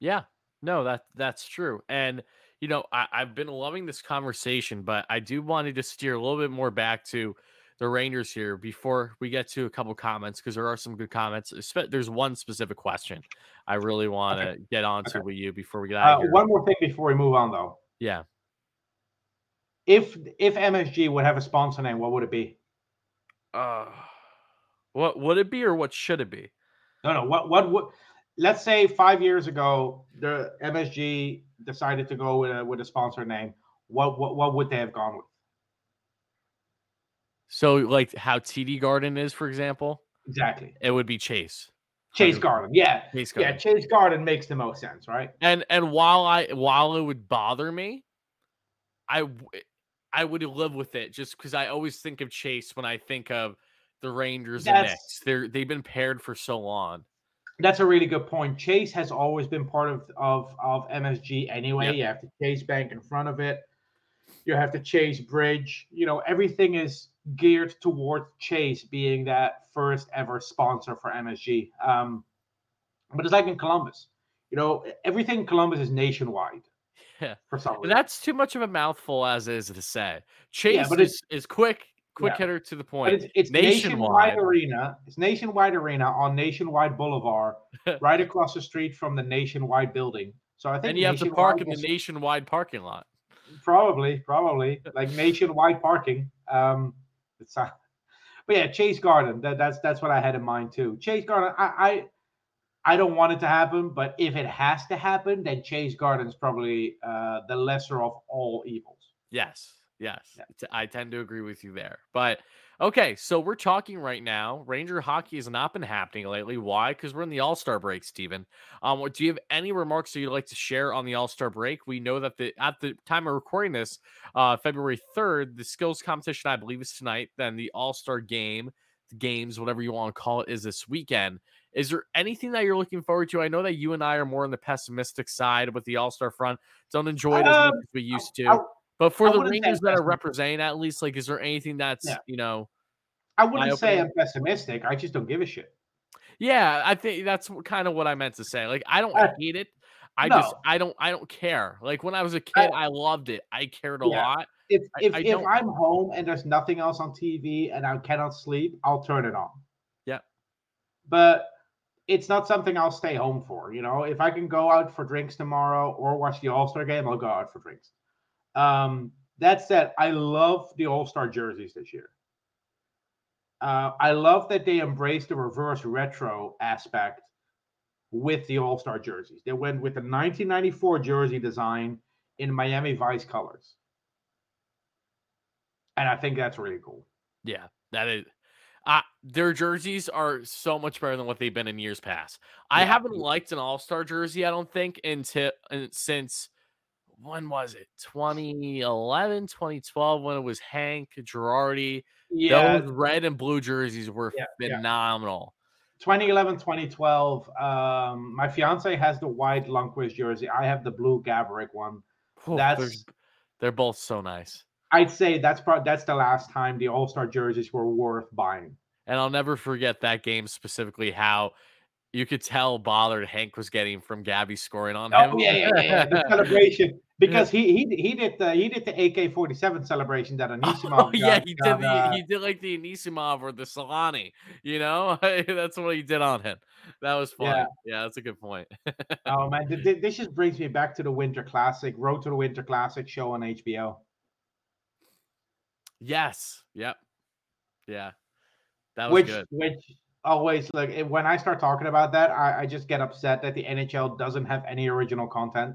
Yeah, no, that that's true. And you know, I, I've been loving this conversation, but I do wanted to steer a little bit more back to the Rangers here before we get to a couple comments because there are some good comments. There's one specific question I really want to get onto Okay. with you before we get out Uh, of here. one more thing before we move on, though. yeah, If if MSG would have a sponsor name, what would it be? Uh, what would it be or what should it be? No, no. What what would? Let's say five years ago, the MSG decided to go with a with a sponsor name. What what what would they have gone with? So, like how TD Garden is, for example, Exactly. it would be Chase. Chase Garden. Yeah. Chase Yeah. Garden. Chase Garden makes the most sense, right? and and while I while it would bother me, I I would live with it just because I always think of Chase when I think of the Rangers and Knicks. They're they've been paired for so long. That's a really good point. Chase has always been part of of of MSG anyway. Yep. You have the Chase Bank in front of it. You have the Chase Bridge. You know, everything is geared towards Chase being that first ever sponsor for MSG. Um, but it's like in Columbus. You know, everything in Columbus is nationwide. Yeah. For some reason. that's too much of a mouthful as is to say. Chase but is, is quick, quick Yeah. hitter to the But point. it's, it's nationwide arena. It's nationwide arena on Nationwide Boulevard, right across the street from the Nationwide building. So I think and you have to park in the nationwide parking lot. Probably, probably like nationwide parking. Um, it's not, but yeah, Chase Garden. That, that's that's what I had in mind too. Chase Garden. I, I I don't want it to happen, but if it has to happen, then Chase Garden is probably uh, the lesser of all evils. Yes, yes, Yeah. I tend to agree with you there. But okay, so we're talking right now. Ranger hockey has not been happening lately. Why? Because we're in the All Star break, Steven. Um, do you have any remarks that you'd like to share on the All Star break? We know that the at the time of recording this, uh, February third, the skills competition I believe is tonight. Then the All Star game, the games, whatever you want to call it, is this weekend. Is there anything that you're looking forward to? I know that you and I are more on the pessimistic side with the All Star front. Don't enjoy it as much Um, as we used to. I, But for I the Rangers that are representing, at least, like, is there anything that's Yeah. you know? I wouldn't say. I'm pessimistic. I just don't give a shit. Yeah, I think that's kind of what I meant to say. Like, I don't I- hate it. I just I don't I don't care. Like when I was a kid, I, loved it. I cared a Yeah. lot. If if, I if I'm home and there's nothing else on TV and I cannot sleep, I'll turn it on. Yeah. But it's not something I'll stay home for. You know, if I can go out for drinks tomorrow or watch the All Star game, I'll go out for drinks. Um, that said, I love the All Star jerseys this year. Uh, I love that they embraced the reverse retro aspect with the All Star jerseys. They went with the 1994 jersey design in Miami Vice colors. And I think that's really cool. Yeah, that is. Uh, their jerseys are so much better than what they've been in years past. I haven't liked an All Star jersey. I don't think until since when was it 2011 2012 when it was hank girardi Yeah, those red and blue jerseys were Yeah, yeah. phenomenal 2011, 2012. Um, my fiance has the white Lundqvist jersey. I have the blue Gaborik one. Whew, they're, That's they're both so nice I'd say that's probably that's the last time the All Star jerseys were worth buying. and i'll never forget that game specifically how You could tell bothered Hank was getting from Gabby scoring on Oh him. yeah, yeah, yeah, yeah. The celebration because he he he did the he did the AK forty seven celebration that Anisimov. Oh, yeah, he did the uh, he did like the Anisimov or the Selanne, you know? that's what he did on him. That was fun. Yeah. Yeah, that's a good point. oh man, th- th- this just brings me back to the Winter Classic, Road to the Winter Classic show on HBO. Yes. Yep. Yeah. That was which good. which always like eh, when I start talking about that, I, I just get upset that the NHL doesn't have any original content.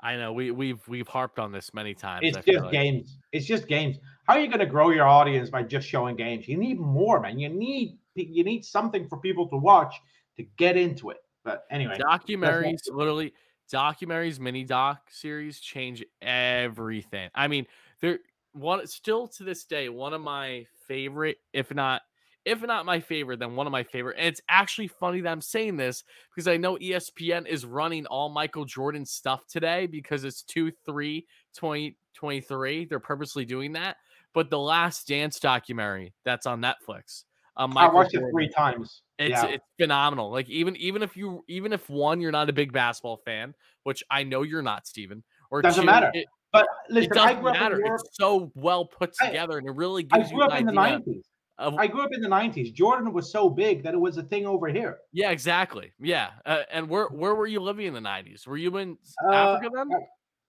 I know we we've we've harped on this many times. It's I just like. games. It's just games. How are you going to grow your audience by just showing games? You need more, man. You need you need something for people to watch to get into it. But anyway, documentaries literally documentaries mini doc series change everything i mean they're one still to this day one of my favorite if not if not my favorite then one of my favorite and it's actually funny that i'm saying this because i know espn is running all michael jordan stuff today because it's 2 3 2023 they're purposely doing that but the last dance documentary that's on netflix um, I watched it three times. it's yeah. it's phenomenal. Like even even if you even if one you're not a big basketball fan, which I know you're not, Steven, or Doesn't two, matter. It, but listen, I doesn't grew up matter. in Europe. It's so well put I- together, and it really gives you grew up an in the idea nineties. of I grew up in the nineties. Jordan was so big that it was a thing over here. yeah, exactly, yeah. Uh, and where where were you living in the '90s? Were you in Uh, Africa then?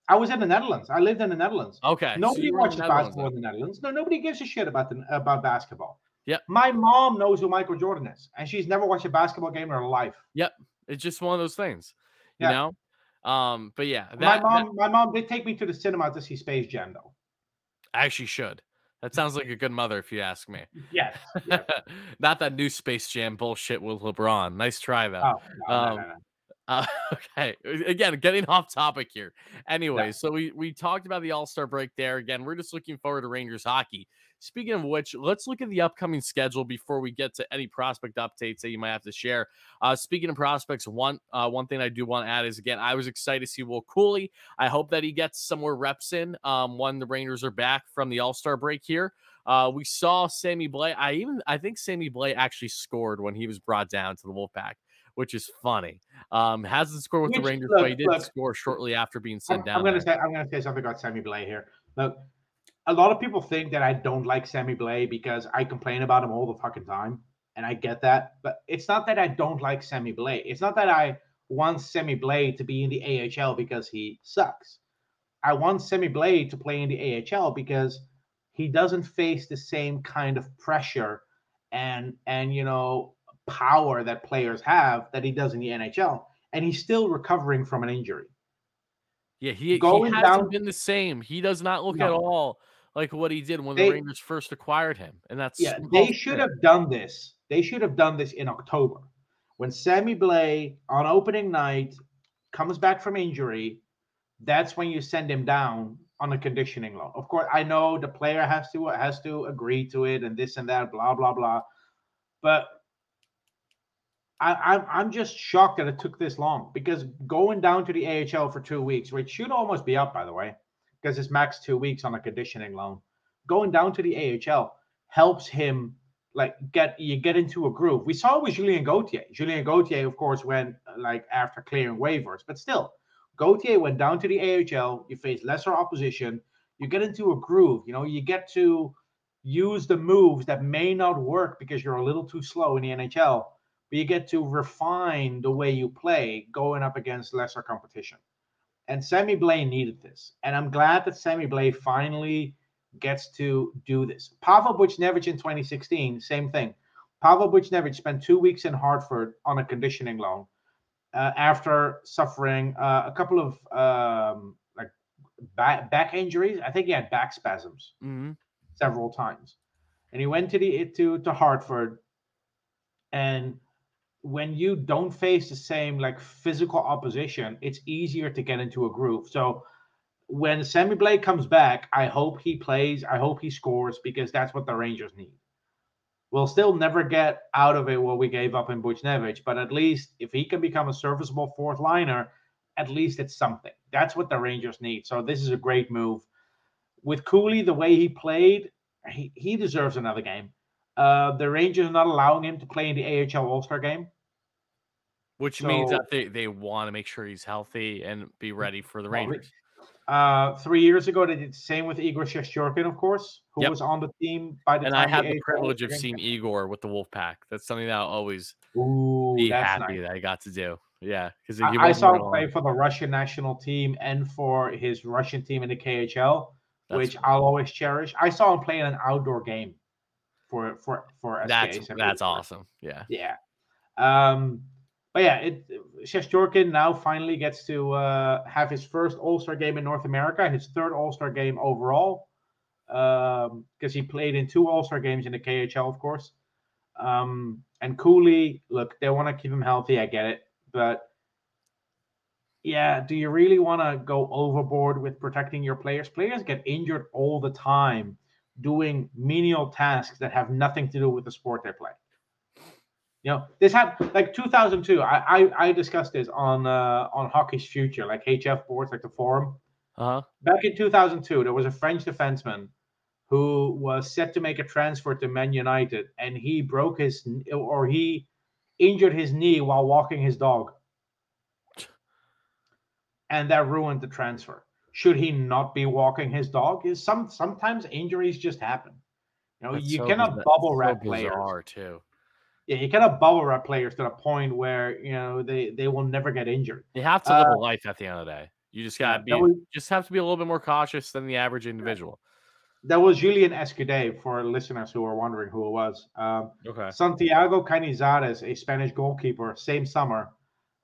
I was in the Netherlands. I lived in the Netherlands. Okay, Nobody you in watches basketball then. in the Netherlands. No, nobody gives a shit about the about basketball. Yep. My mom knows who Michael Jordan is, and she's never watched a basketball game in her life. Yep. It's just one of those things, you Yeah. know. Um, but yeah, that, my that mom, my mom did take me to the cinema to see Space Jam, though. I actually should. That sounds like a good mother, if you ask me. Yes. Not that new Space Jam bullshit with LeBron. Nice try though. Oh, no, Um, no, no. Uh, okay. Again, getting off topic here. Anyway, so we we talked about the All Star break there. Again, we're just looking forward to Rangers hockey. Speaking of which, let's look at the upcoming schedule before we get to any prospect updates that you might have to share. Uh, speaking of prospects, one uh, one thing I do want to add is again, I was excited to see Will Cuylle. I hope that he gets some more reps in um, when the Rangers are back from the All Star break here. Uh, we saw Sammy Blais. I even I think Sammy Blais actually scored when he was brought down to the Wolfpack, which is funny. Um, hasn't scored with the Which- Rangers, look, but he did look. score shortly after being I'm, sent down. I'm gonna there. say I'm gonna say something about Sammy Blais here. Look, a lot of people think that I don't like Sammy Blais because I complain about him all the fucking time, and I get that. But it's not that I don't like Sammy Blais. It's not that I want Sammy Blais to be in the AHL because he sucks. I want Sammy Blais to play in the AHL because he doesn't face the same kind of pressure and and you know power that players have that he does in the NHL, and he's still recovering from an injury. Yeah, he, he Going hasn't down- been the same. He does not look at all like what he did when They- the Rangers first acquired him, and that's Yeah, they should have done this. They should have done this in October when Sammy Blais on opening night comes back from injury. That's when you send him down on a conditioning loan. Of course, I know the player has to has to agree to it and this and that, blah blah blah. But I, I'm I'm just shocked that it took this long because going down to the AHL for two weeks, which should almost be up by the way, because it's max two weeks on a conditioning loan. Going down to the AHL helps him like get you get into a groove. We saw it with Julien Gauthier. Julien Gauthier, of course, went uh, like after clearing waivers, but still, Gauthier went down to the AHL. You face lesser opposition. You get into a groove. You know, you get to use the moves that may not work because you're a little too slow in the NHL, but you get to refine the way you play going up against lesser competition. And Sammy Blais needed this. And I'm glad that Sammy Blais finally gets to do this. Pavel Buchnevich in 2016, same thing. Pavel Buchnevich spent two weeks in Hartford on a conditioning loan uh, after suffering uh, a couple of um, like back, back injuries. I think he had back spasms Mhm. several times, and he went to the to to Hartford. And when you don't face the same like physical opposition, it's easier to get into a groove. So when Sammy Blais comes back, I hope he plays. I hope he scores because that's what the Rangers need. We'll still never get out of it what we gave up in Buchnevich, but at least if he can become a serviceable fourth liner, at least it's something. That's what the Rangers need. So this is a great move. With Cuylle, the way he played, he, he deserves another game. Uh, the Rangers are not allowing him to play in the AHL All Star game. which means that they, they want to make sure he's healthy and be ready for the Rangers. Uh, three years ago, they did the same with Igor Shestyorkin, of course, who Yep. was on the team by the And time I had the AHL privilege of seeing came. Igor with the Wolfpack. That's something that I'll always Ooh, be happy nice. that I got to do. Yeah, because I, I saw him play for the Russian national team and for his Russian team in the KHL, which I'll always cherish. I saw him play in an outdoor game for for for SKA that's that's awesome. Yeah. Yeah. Um, but yeah, it Shestyorkin now finally gets to uh, have his first All Star game in North America, his third All Star game overall, because he played in two All Star games in the KHL, of course. Um, and Cuylle, look, they want to keep him healthy. I get it, but yeah, do you really want to go overboard with protecting your players? Players get injured all the time doing menial tasks that have nothing to do with the sport they play. You know, this had like 2002. I I, I discussed this on uh, on Hockey's Future, like HF boards, like the forum. Uh huh. Back in 2002, there was a French defenseman who was set to make a transfer to Man United, and he broke his or he injured his knee while walking his dog, and that ruined the transfer. Should he not be walking his dog? Is some sometimes injuries just happen. You know, That's you so cannot bizar- bubble so wrap players. too. Yeah, you cannot bubble wrap players to the point where you know they they will never get injured. You have to live Uh, a life at the end of the day. You just gotta be was- just have to be a little bit more cautious than the average individual. That was Julien Escudé for listeners who are wondering who it was. Um, Okay. Santiago Canizares, a Spanish goalkeeper, same summer,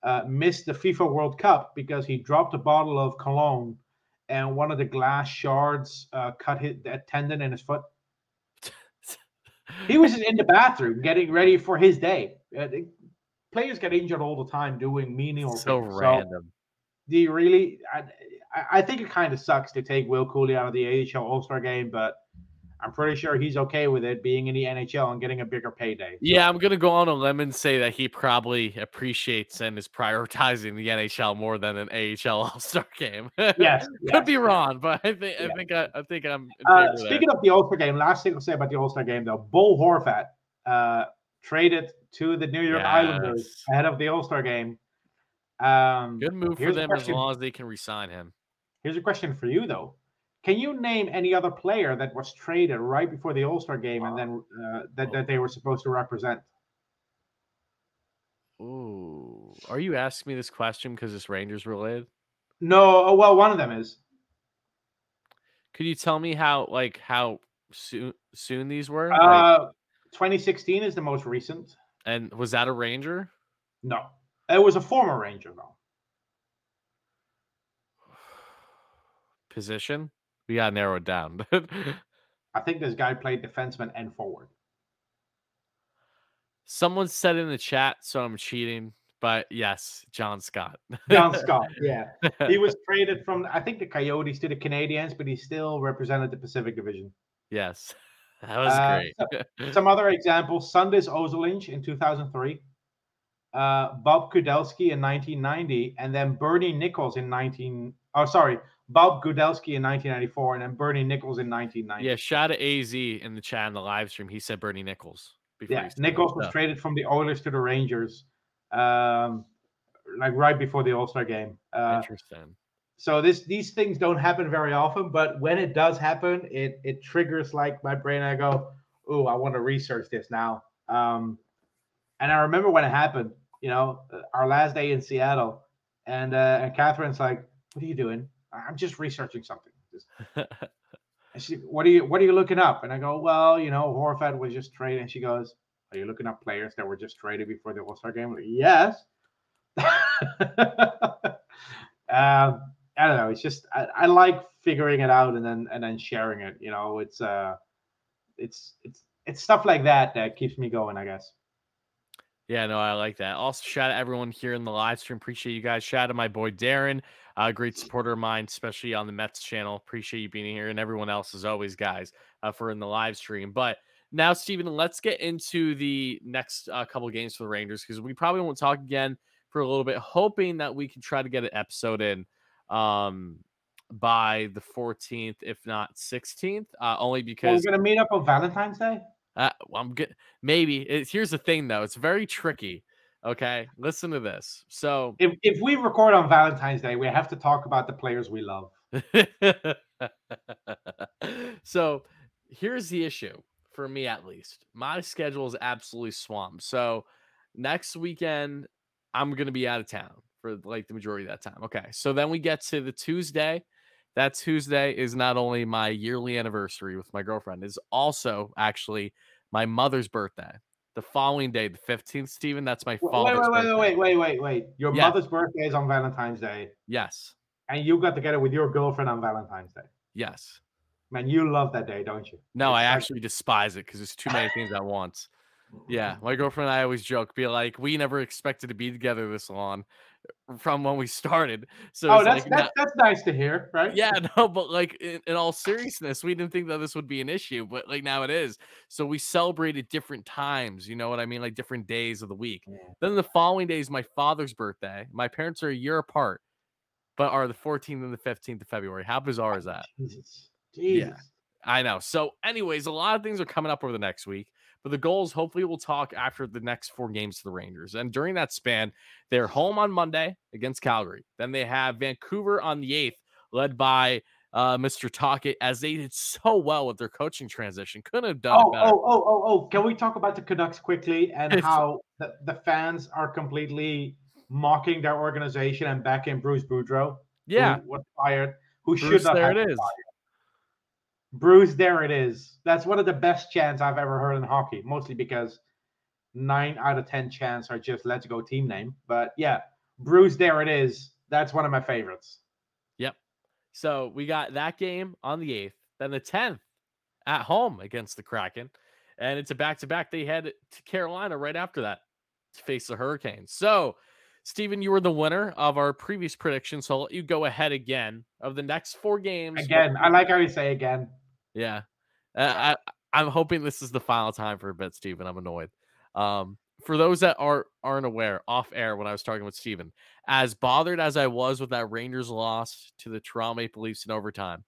uh, missed the FIFA World Cup because he dropped a bottle of cologne and one of the glass shards uh, cut his tendon in his foot. He was in the bathroom getting ready for his day. Uh, players get injured all the time doing menial so things. random. do you really? I, I- I think it kind of sucks to take Will Cuylle out of the AHL All Star game, but I'm pretty sure he's okay with it being in the NHL and getting a bigger payday. Yeah, I'm gonna go on a limb and say that he probably appreciates and is prioritizing the NHL more than an AHL All Star game. Yes, could yes, be yes. wrong, but I think Yeah. I think I, I think I'm. Uh, favor of speaking of the All Star game, last thing I'll say about the All Star game though, Bo Horvat uh, traded to the New York Islanders ahead of the All Star game. Um, Good move for them as long as they can resign him. Here's a question for you though. Can you name any other player that was traded right before the All Star game and then uh, that, that they were supposed to represent? Ooh, are you asking me this question because it's Rangers related? No, oh, well, one of them is. Could you tell me how like how soon soon these were? Like, Uh, 2016 is the most recent. and was that a Ranger? No, it was a former Ranger though. Position? We gotta narrow it down. I think this guy played defenseman and forward. Someone said in the chat, so I'm cheating. But yes, John Scott. John Scott, yeah, he was traded from I think the Coyotes to the Canadiens, but he still represented the Pacific Division. yes, that was Uh, great. Some other examples: Sandis Ozolinsh in 2003, uh, Bob Kudelski in 1990, and then Bernie Nicholls in 19. Oh, sorry, Bob Kudelski in 1994, and then Bernie Nicholls in 1990. yeah, shout out to AZ in the chat in the live stream. He said Bernie Nicholls. before Yeah, Nicholls was traded from the Oilers to the Rangers, um, like right before the All Star game. Uh, Interesting. so this these things don't happen very often, but when it does happen, it it triggers like my brain. I go, "Oh, I want to research this now." Um, and I remember when it happened. You know, uh, our last day in Seattle, and uh, and Catherine's like, "What are you doing?" I'm just researching something. Just and she, what are you what are you looking up? And I go, well, you know, Horvat was just traded. And she goes, Are you looking up players that were just traded before the All Star game? Like, yes. um, I don't know. It's just I, I like figuring it out and then and then sharing it. You know, it's uh, it's it's it's stuff like that that keeps me going. I guess. Yeah, no, I like that. Also, shout out everyone here in the live stream. Appreciate you guys. Shout out to my boy Darren, a great supporter of mine, especially on the Mets channel. Appreciate you being here, and everyone else, as always, guys, uh, for in the live stream. But now, Steven, let's get into the next uh, couple games for the Rangers because we probably won't talk again for a little bit, hoping that we can try to get an episode in um, by the 14th, if not 16th, uh, only because we're gonna meet up on Valentine's Day. uh, well, I'm good. Maybe it's, here's the thing though. It's very tricky Okay, listen to this. So, If if we record on Valentine's Day, we have to talk about the players we love. so here's the issue for me at least. My schedule is absolutely swamped. So next weekend I'm going to be out of town for like the majority of that time. Okay. So then we get to the Tuesday. That Tuesday is not only my yearly anniversary with my girlfriend, is also actually my mother's birthday. The following day, the 15th, Stephen, that's my Wait, father's wait, wait, birthday. wait, wait, wait, wait. Your Yeah. mother's birthday is on Valentine's Day, Yes. and you got together with your girlfriend on Valentine's Day. Yes. Man, you love that day, don't you? No, I It's like- actually despise it because there's too many things at once. Yeah, my girlfriend and I always joke, be like, we never expected to be together this long from when we started. So Oh, that's like, that's, that's nice to hear, right? yeah, no, but like in, in all seriousness, we didn't think that this would be an issue, but like now it is. So we celebrate at different times, you know what I mean? Like different days of the week. Yeah. Then the following day is my father's birthday. My parents are a year apart, but are the 14th and the 15th of February. How bizarre oh, is that? Jesus. Jesus. I know. So, anyways, a lot of things are coming up over the next week. But the goals, hopefully, we'll talk after the next four games to the Rangers. And during that span, they're home on Monday against Calgary. Then they have Vancouver on the 8th, led by uh, Mr. Tocchet, as they did so well with their coaching transition. Couldn't have done Oh, it better. oh, oh, oh, oh. Can we talk about the Canucks quickly and how the, the fans are completely mocking their organization and backing Bruce Boudreau? yeah. Who was fired. Who Bruce, should not there it is. fired. Bruce, there it is. That's one of the best chants I've ever heard in hockey, mostly because nine out of 10 chants are just let's go team name. But yeah, Bruce, there it is. That's one of my favorites. Yep. So we got that game on the 8th, then the 10th at home against the Kraken. And it's a back to back. They head to Carolina right after that to face the Hurricanes. So, Steven, you were the winner of our previous prediction. So I'll let you go ahead again of the next four games. Again, I like how you say again. Yeah. Uh, I, I'm hoping this is the final time for a bit, Steven. I'm annoyed. Um, for those that are aren't aware, off air when I was talking with Steven, as bothered as I was with that Rangers loss to the Toronto Maple Leafs in overtime,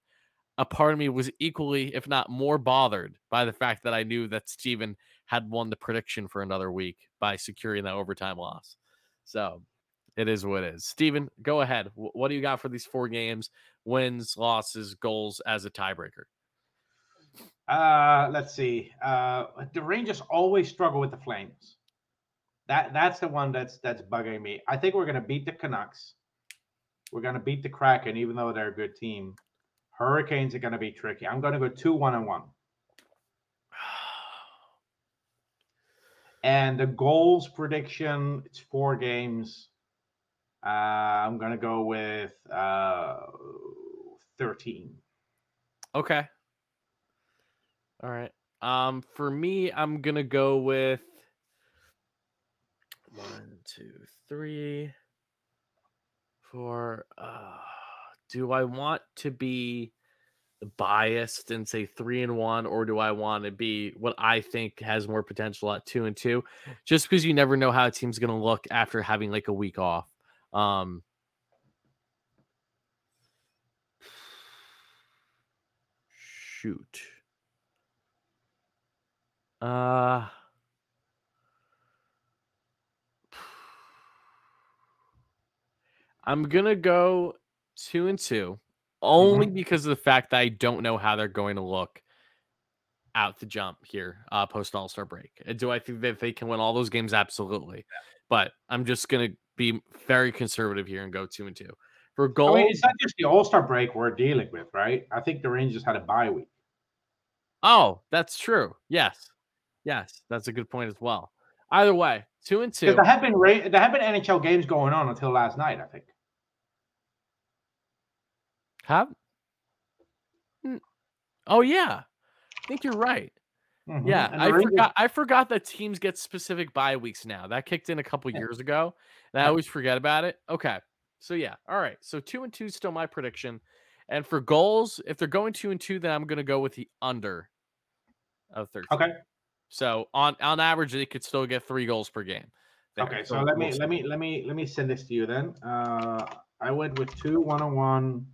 a part of me was equally, if not more, bothered by the fact that I knew that Steven had won the prediction for another week by securing that overtime loss. So it is what it is. Steven, go ahead. Wh- What do you got for these four games? Wins, losses, goals as a tiebreaker. Uh, let's see. Uh, the Rangers always struggle with the Flames. That that's the one that's that's bugging me. I think we're gonna beat the Canucks. We're gonna beat the Kraken, even though they're a good team. Hurricanes are gonna be tricky. I'm gonna go two one and one. And the goals prediction, it's four games. Uh, I'm gonna go with uh, thirteen. Okay. All right. Um, for me, I'm gonna go with one, two, three, four. Uh, do I want to be biased and say three and one, or do I want to be what I think has more potential at two and two? Just because you never know how a team's gonna look after having like a week off. Um, shoot. Uh I'm gonna go two and two, only because of the fact that I don't know how they're going to look out the jump here, uh, post All Star break. Uh, Do I think that they can win all those games? Absolutely, but I'm just gonna be very conservative here and go two and two. For I goals, mean, it's not just the All Star break we're dealing with, right? I think the Rangers had a bye week. oh, that's true. Yes, yes, that's a good point as well. Either way, two and two. There have been Ra- there have been NHL games going on until last night. I think. Have? Mm. Oh yeah, I think you're right. Mhm. Yeah, I Rangers- forgot. I forgot that teams get specific bye weeks now. That kicked in a couple Yeah. years ago, and I always forget about it. Okay, so yeah, all right. So two and two is still my prediction, and for goals, if they're going two and two, then I'm gonna go with the under of thirteen. Okay. So on on average, they could still get three goals per game. there. Okay. So let me let me let me let me send this to you then. Uh, I went with two one on one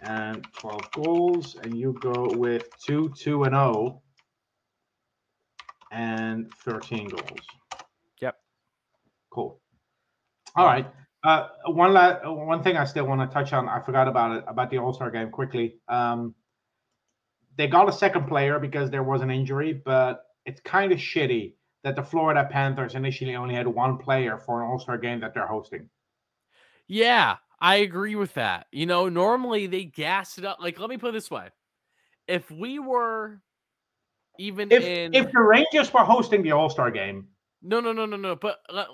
and twelve goals, and you go with two two and zero and thirteen goals. Yep. Cool. All right. Uh, one la- one thing I still want to touch on. I forgot about it about the All Star game quickly. Um, they got a second player because there was an injury, but it's kind of shitty that the Florida Panthers initially only had one player for an All Star game that they're hosting. Yeah, I agree with that. You know, normally they gas it up. Like, let me put it this way: if we were even If in if the Rangers were hosting the All Star game, no, no, no, no, no, but let-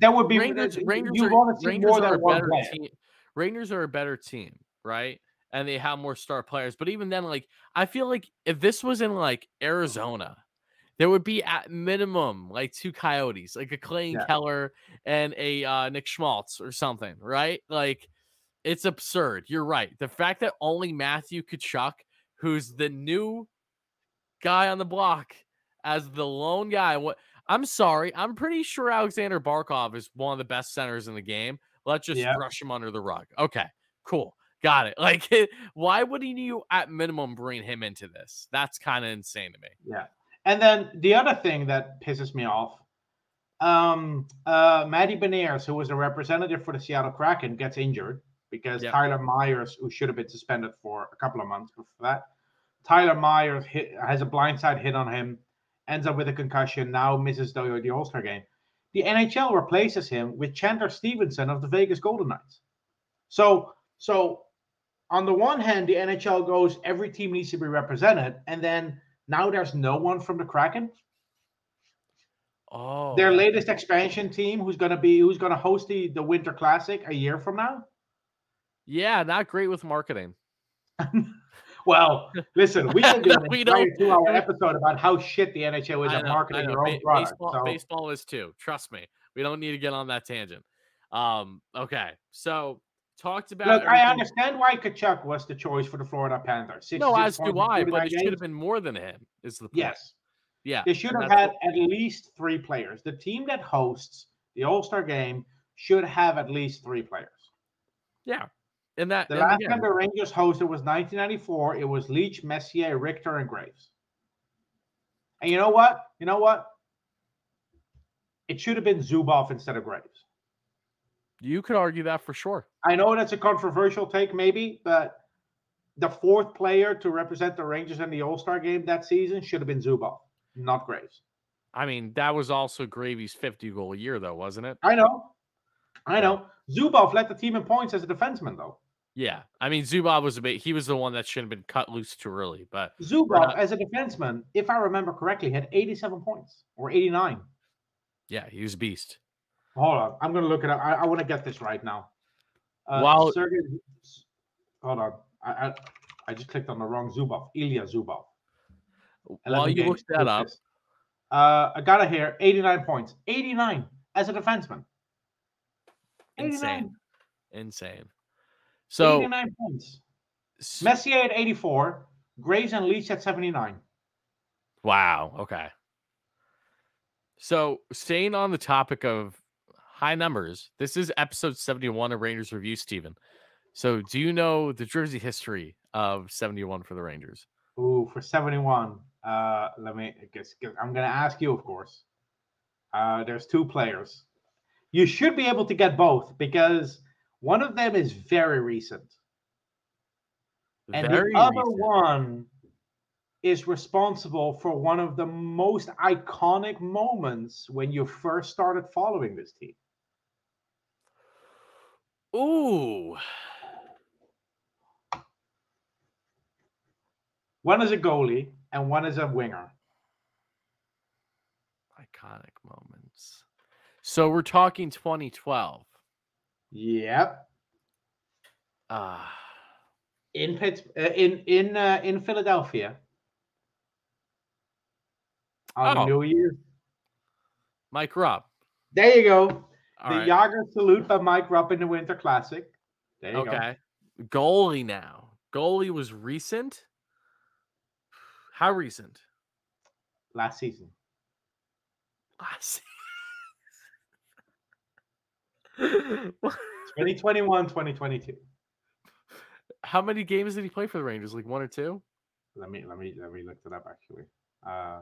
that would be Rangers, Rangers, you are, want to see Rangers are a better player. team. Rangers are a better team, right? And they have more star players. But even then, like I feel like if this was in like Arizona, there would be at minimum like two coyotes, like a Clay Yeah. Keller and a uh, Nick Schmaltz or something, right? Like it's absurd. You're right. The fact that only Matthew Tkachuk, who's the new guy on the block, as the lone guy, what I'm sorry, I'm pretty sure Aleksander Barkov is one of the best centers in the game. Let's just Yeah. brush him under the rug. Okay, cool. Got it. Like, why wouldn't you at minimum bring him into this? That's kind of insane to me. Yeah. And then the other thing that pisses me off, um, uh, Matty Beniers, who was a representative for the Seattle Kraken, gets injured because Yep. Tyler Myers, who should have been suspended for a couple of months before that, Tyler Myers hit, has a blindside hit on him, ends up with a concussion, now misses the, the All Star game. The NHL replaces him with Chandler Stephenson of the Vegas Golden Knights. So, so on the one hand, the NHL goes every team needs to be represented, and then now there's no one from the Kraken. Oh, Their latest expansion team, who's going to be who's going to host the the Winter Classic a year from now. yeah, not great with marketing. Well, listen, we can do an We entire don't- two-hour episode about how shit the NHL is at marketing their own product. baseball, so- baseball is too. Trust me. We don't need to get on that tangent. Um, okay. So talked about Look, I understand why Tkachuk was the choice for the Florida Panthers. No, as do I, but 49 it should have been more than him, is the point. Yes, Yeah. they should have had what- at least three players. The team that hosts the All Star game should have at least three players. yeah. And that The and last again, time the Rangers hosted was 1994. It was Leach, Messier, Richter, and Graves. And you know what? You know what? It should have been Zubov instead of Graves. You could argue that for sure. I know that's a controversial take, maybe, but the fourth player to represent the Rangers in the All Star game that season should have been Zubov, not Graves. I mean, that was also Gravy's 50 goal a year, though, wasn't it? I know. I know. Zubov led the team in points as a defenseman, though. Yeah. I mean, Zubov was a bit, he was the one that should have been cut loose too early, but Zubov, not- as a defenseman, if I remember correctly, had 87 points or 89. yeah, he was a beast. Hold on, I'm gonna look it up. I, I want to get this right now. Uh, Sergey, hold on, I, I I just clicked on the wrong Zubov. Ilya Zubov. While you look that up. Uh, I got it here. 89 points. 89 as a defenseman. 89. insane. Insane. So, 89 points. s- Messier at 84. Graves and Leach at 79. wow. Okay. So, staying on the topic of high numbers, this is episode 71 of Rangers Review, Steven. So, do you know the jersey history of 71 for the Rangers? Ooh, for 71. Uh, let me I guess I'm gonna ask you, of course. Uh, there's two players. You should be able to get both because one of them is very recent, and Very the other recent. one is responsible for one of the most iconic moments when you first started following this team. Ooh. One is a goalie and one is a winger. Iconic moments. So, we're talking 2012. Yep. Ah. In Pitts, uh, in in uh, in Philadelphia. On Oh. New Year's Mike Rupp. There you go. All the right. Jagr salute by Mike Rupp in the Winter Classic. There you go. Okay. Goalie now. Goalie was recent. How recent? Last season. Last season. 2021, 2022. How many games did he play for the Rangers? Like one or two? Let me let me let me look that up actually. Uh,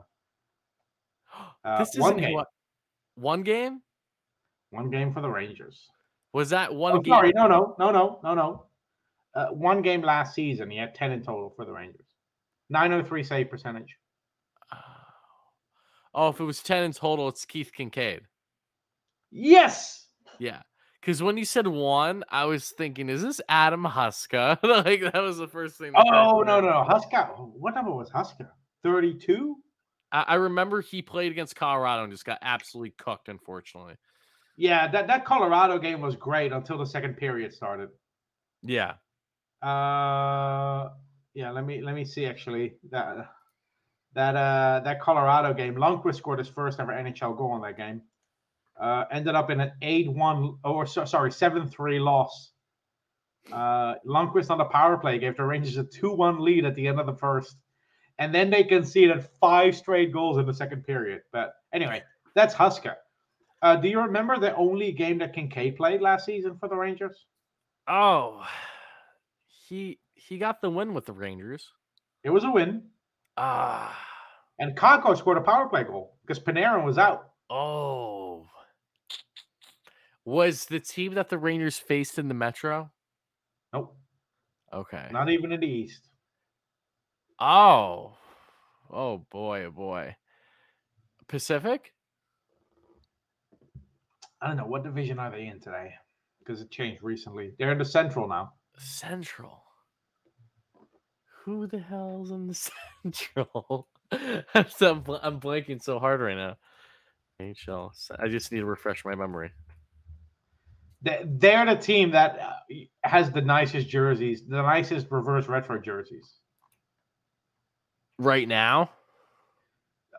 Uh, this one isn't game. what- one game? One game for the Rangers. Was that one Oh, game? sorry, no, no, no, no, no, no. Uh, one game last season. He had ten in total for the Rangers. Nine hundred three save percentage. Oh, if it was 10 in total, it's Keith Kinkaid. Yes. Yeah. Because when you said one, I was thinking, is this Adam Huska? like, that was the first thing. Oh my no, no, Huska. What number was Huska? Thirty-two. I, I remember he played against Colorado and just got absolutely cooked, unfortunately. Yeah, that that Colorado game was great until the second period started. Yeah. Uh, yeah. Let me let me see. Actually, that that uh that Colorado game, Lundqvist scored his first ever NHL goal in that game. Uh, ended up in an eight-one or so, sorry seven-three loss. Uh, Lundqvist on the power play gave the Rangers a two-one lead at the end of the first, and then they conceded five straight goals in the second period. But anyway, that's Huska. Uh, do you remember the only game that Kinkaid played last season for the Rangers? Oh, he he got the win with the Rangers. It was a win. Ah. And Kakko scored a power play goal because Panarin was out. oh. Was the team that the Rangers faced in the Metro? Nope, Okay. not even in the East. Oh. Oh boy, oh boy. Pacific? I don't know what division are they in today because it changed recently. They're in the Central now. Central. Who the hell's in the Central? I'm, so- I'm, bl- I'm blanking so hard right now. HL. I just need to refresh my memory. They- They're the team that uh, has the nicest jerseys, the nicest reverse retro jerseys. Right now?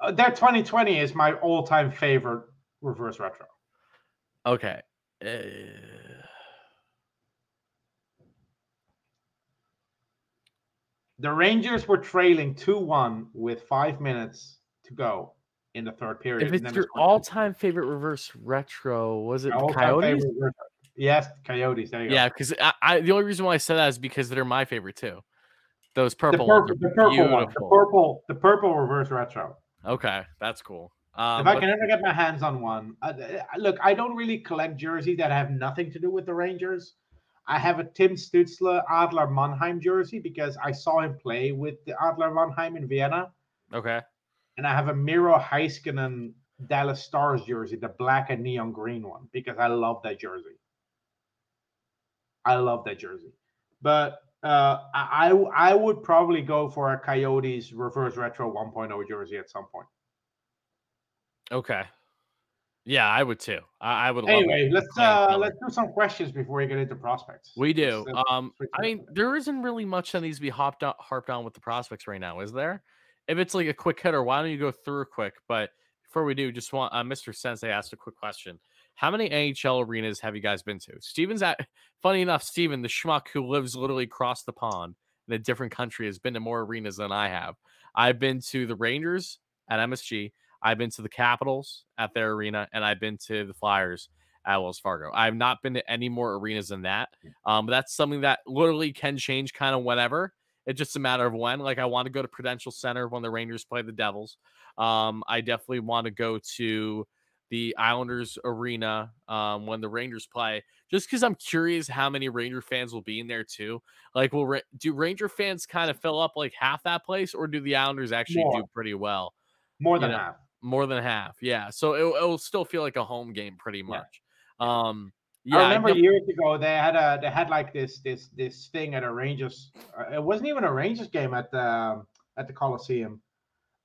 Uh, their 2020 is my all-time favorite reverse retro. Okay. Uh, The Rangers were trailing 2-1 with five minutes to go in the third period. if it's your all-time favorite reverse retro, was it the Coyotes? Yes, Coyotes. There you. Yeah, because I, I the only reason why I said that is because they're my favorite too. Those the purple, purple, ones the purple one, the purple, the purple reverse retro. Okay, that's cool. Um, if I but- can ever get my hands on one, uh, uh, look, I don't really collect jerseys that have nothing to do with the Rangers. I have a Tim Stützle Adler Mannheim jersey because I saw him play with the Adler Mannheim in Vienna, okay, and I have a Miro Heiskanen Dallas Stars jersey, the black and neon green one, because I love that jersey. I love that jersey, but uh, I I I would probably go for a Coyotes reverse retro 1.0 jersey at some point. Okay, yeah, I would too. I, I would. Love Anyway, let's uh let's do some questions before we get into prospects. We do. Uh, Um, I mean, there isn't really much that needs to be hopped on, harped on with the prospects right now, is there? If it's like a quick hitter, why don't you go through quick? But before we do, just want uh, Mr. Sensei asked a quick question. How many NHL arenas have you guys been to? Steven's at. Funny enough, Steven, the schmuck who lives literally across the pond in a different country, has been to more arenas than I have. I've been to the Rangers at MSG. I've been to the Capitals at their arena, and I've been to the Flyers at Wells Fargo. I have not been to any more arenas than that. Um, but that's something that literally can change kind of whenever. It's just a matter of when. Like I want to go to Prudential Center when the Rangers play the Devils. Um, I definitely want to go to the Islanders arena um, when the Rangers play, just because I'm curious how many Ranger fans will be in there too. Like, will Ra- do Ranger fans kind of fill up like half that place, or do the Islanders actually More. do pretty well? more you than know, half. More than half, yeah. So it, it will still feel like a home game pretty much. Um, yeah, I I remember def- years ago they had a they had like this this this thing at a Rangers. uh, It wasn't even a Rangers game at the um, at the Coliseum,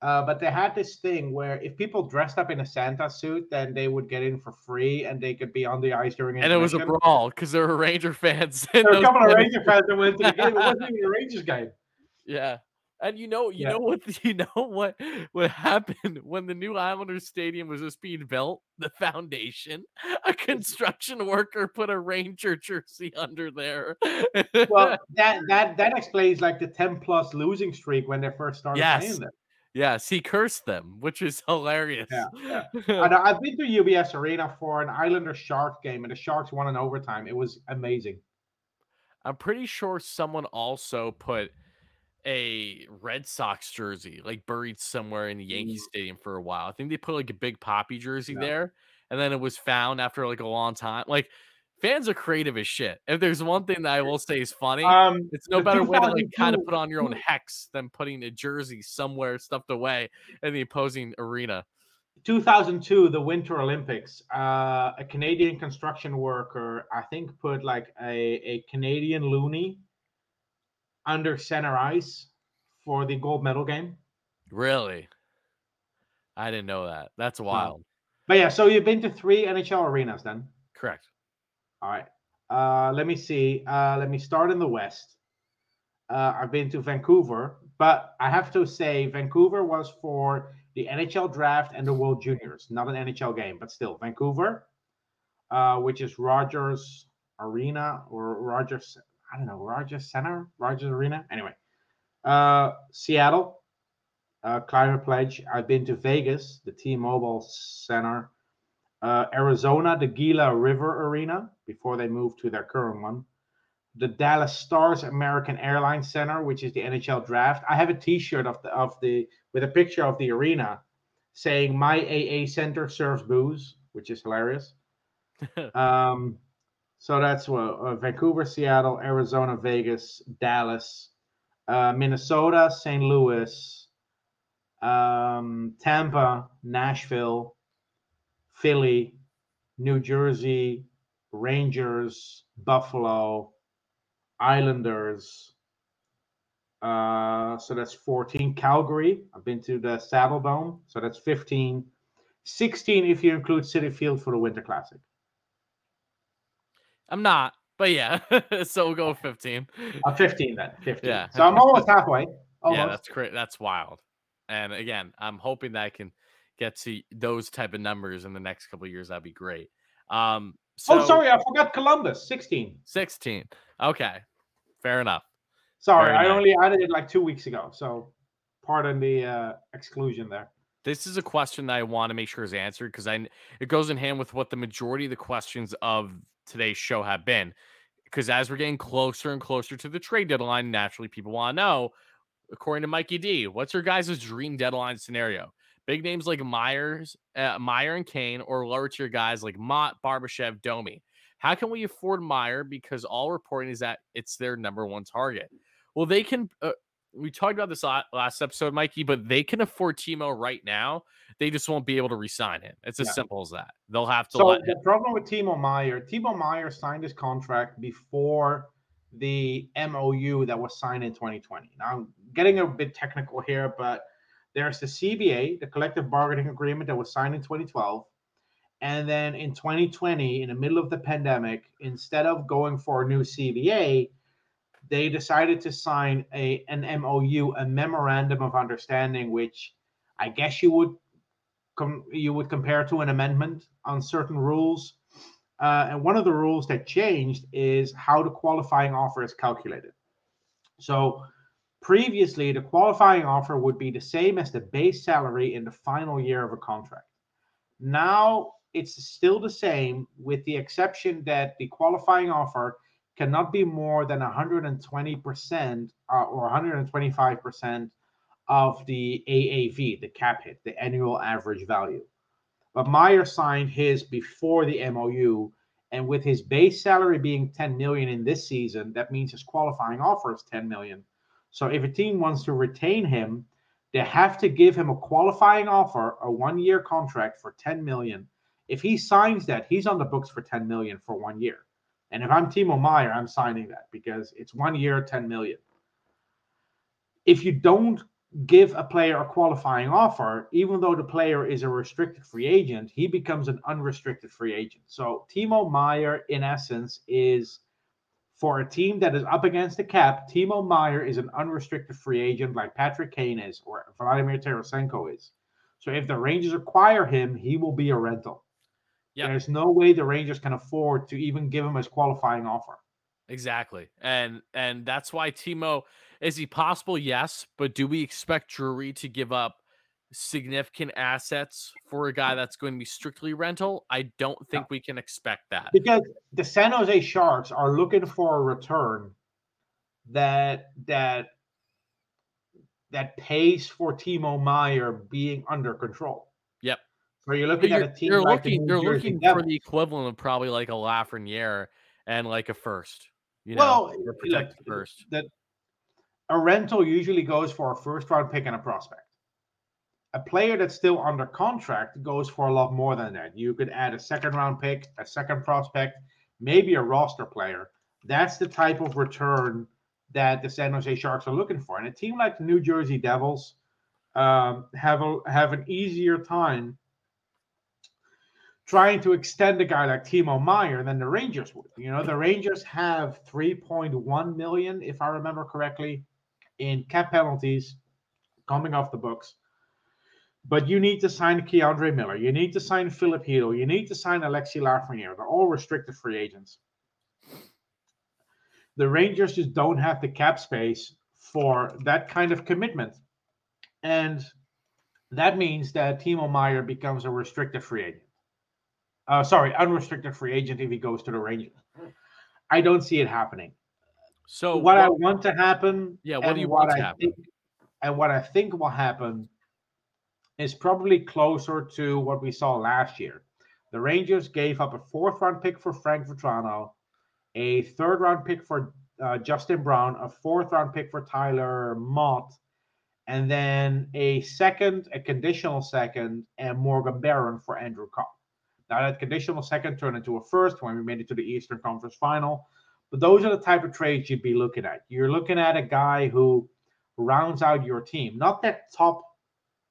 uh, but they had this thing where if people dressed up in a Santa suit, then they would get in for free and they could be on the ice during. It. And it was a brawl because there were Ranger fans. There were a couple of Ranger fans that went to the game. It wasn't even a Rangers game. Yeah. And you know, you Yeah. know what you know what what happened when the new Islanders stadium was just being built, the foundation, a construction worker put a Ranger jersey under there. Well, that that that explains like the ten plus losing streak when they first started Yes. playing there. yes, he cursed them, which is hilarious. Yeah, And I- I've been to UBS Arena for an Islander Sharks game, and the Sharks won in overtime. It was amazing. I'm pretty sure someone also put a Red Sox jersey like buried somewhere in the Yankee Mm. Stadium for a while. I think they put like a Big Papi jersey Yeah. there, and then it was found after like a long time. Like fans are creative as shit. If there's one thing that I will say is funny, Um, it's no better way to like kind of put on your own hex than putting a jersey somewhere stuffed away in the opposing arena. 2002, the Winter Olympics. Uh, a Canadian construction worker, I think, put like a, a Canadian loonie under center ice for the gold medal game. Really? I didn't know that. That's wild. But yeah, so you've been to three NHL arenas then. Correct. All right. Uh, let me see. Uh, let me start in the West. Uh, I've been to Vancouver, but I have to say Vancouver was for the NHL draft and the World Juniors, not an NHL game, but still Vancouver, uh, which is Rogers Arena or Rogers, I don't know, Rogers Center, Rogers Arena. Anyway, uh, Seattle, uh, Climate Pledge. I've been to Vegas, the T-Mobile Center uh, Arizona, the Gila River Arena before they moved to their current one. The Dallas Stars American Airlines Center, which is the NHL draft. I have a T-shirt of the of the with a picture of the arena saying "My AA Center serves booze," which is hilarious. um, so that's uh, Vancouver, Seattle, Arizona, Vegas, Dallas, uh, Minnesota, St. Louis, um, Tampa, Nashville, Philly, New Jersey, Rangers, Buffalo, Islanders. Uh, so that's 14. Calgary, I've been to the Saddledome, so that's 15. 16 if you include Citi Field for the Winter Classic. I'm not, but yeah. so we'll go with 15. Uh, 15 then. 15. Yeah. So I'm almost halfway. Almost. Yeah, that's great. That's wild. And again, I'm hoping that I can get to those type of numbers in the next couple of years. That'd be great. Um, so oh, sorry, I forgot Columbus. 16. 16. Okay, fair enough. Sorry, Very I only added it like two weeks ago. So pardon the uh, exclusion there. This is a question that I want to make sure is answered because I it goes in hand with what the majority of the questions of today's show have been. Because as we're getting closer and closer to the trade deadline, naturally people want to know, according to Mikey D, what's your guys' dream deadline scenario? Big names like Myers, uh, Meier and Kane, or lower tier guys like Motte, Barbashev, Domi. How can we afford Meier? Because all reporting is that it's their number one target. Well, they can. Uh, we talked about this last episode, Mikey, but they can afford Timo right now. They just won't be able to re-sign him. It's as Yeah. simple as that. They'll have to So let the him. problem with Timo Meier, Timo Meier signed his contract before the MOU that was signed in 2020. Now I'm getting a bit technical here, but there's the CBA, the collective bargaining agreement that was signed in 2012. And then in 2020, in the middle of the pandemic, instead of going for a new CBA, they decided to sign a an MOU, a memorandum of understanding, which I guess you would com- you would compare to an amendment on certain rules. Uh, and one of the rules that changed is how the qualifying offer is calculated. So previously, the qualifying offer would be the same as the base salary in the final year of a contract. Now it's still the same, with the exception that the qualifying offer cannot be more than 120% uh, or 125% of the AAV, the cap hit, the annual average value. But Meier signed his before the MOU, and with his base salary being 10 million in this season, that means his qualifying offer is 10 million. So if a team wants to retain him, they have to give him a qualifying offer, a one-year contract for 10 million. If he signs that, he's on the books for 10 million for one year. And if I'm Timo Meier, I'm signing that because it's one year, 10 million. If you don't give a player a qualifying offer, even though the player is a restricted free agent, he becomes an unrestricted free agent. So Timo Meier, in essence, is for a team that is up against the cap. Timo Meier is an unrestricted free agent, like Patrick Kane is, or Vladimir Tarasenko is. So if the Rangers acquire him, he will be a rental. Yep. There's no way the Rangers can afford to even give him his qualifying offer. Exactly. And and that's why Timo is he possible? Yes, but do we expect Drury to give up significant assets for a guy that's going to be strictly rental? I don't think we can expect that. because the San Jose Sharks are looking for a return that that that pays for Timo Meier being under control. So you're looking you're, at a team you're like looking you're looking for the equivalent of probably like a Lafreniere and like a first. You know, Well, look, protected first. that a rental usually goes for a first round pick and a prospect. A player that's still under contract goes for a lot more than that. You could add a second round pick, a second prospect, maybe a roster player. That's the type of return that the San Jose Sharks are looking for. And a team like the New Jersey Devils um, have a, have an easier time trying to extend a guy like Timo Meier than the Rangers would. You know, the Rangers have 3.1 million, if I remember correctly, in cap penalties coming off the books. But you need to sign K'Andre Miller. You need to sign Filip Chytil. You need to sign Alexi Lafreniere. They're all restricted free agents. The Rangers just don't have the cap space for that kind of commitment. And that means that Timo Meier becomes a restricted free agent. Uh, sorry, unrestricted free agent if he goes to the Rangers. I don't see it happening. So what I want to happen, Yeah, what do you want to I happen? Think, and what I think will happen is probably closer to what we saw last year. The Rangers gave up a fourth round pick for Frank Vatrano, a third round pick for uh, Justin Braun, a fourth round pick for Tyler Motte, and then a second, a conditional second, and Morgan Barron for Andrew Copp. Now that conditional second turned into a first when we made it to the Eastern Conference Final. But those are the type of trades you'd be looking at. You're looking at a guy who rounds out your team, not that top,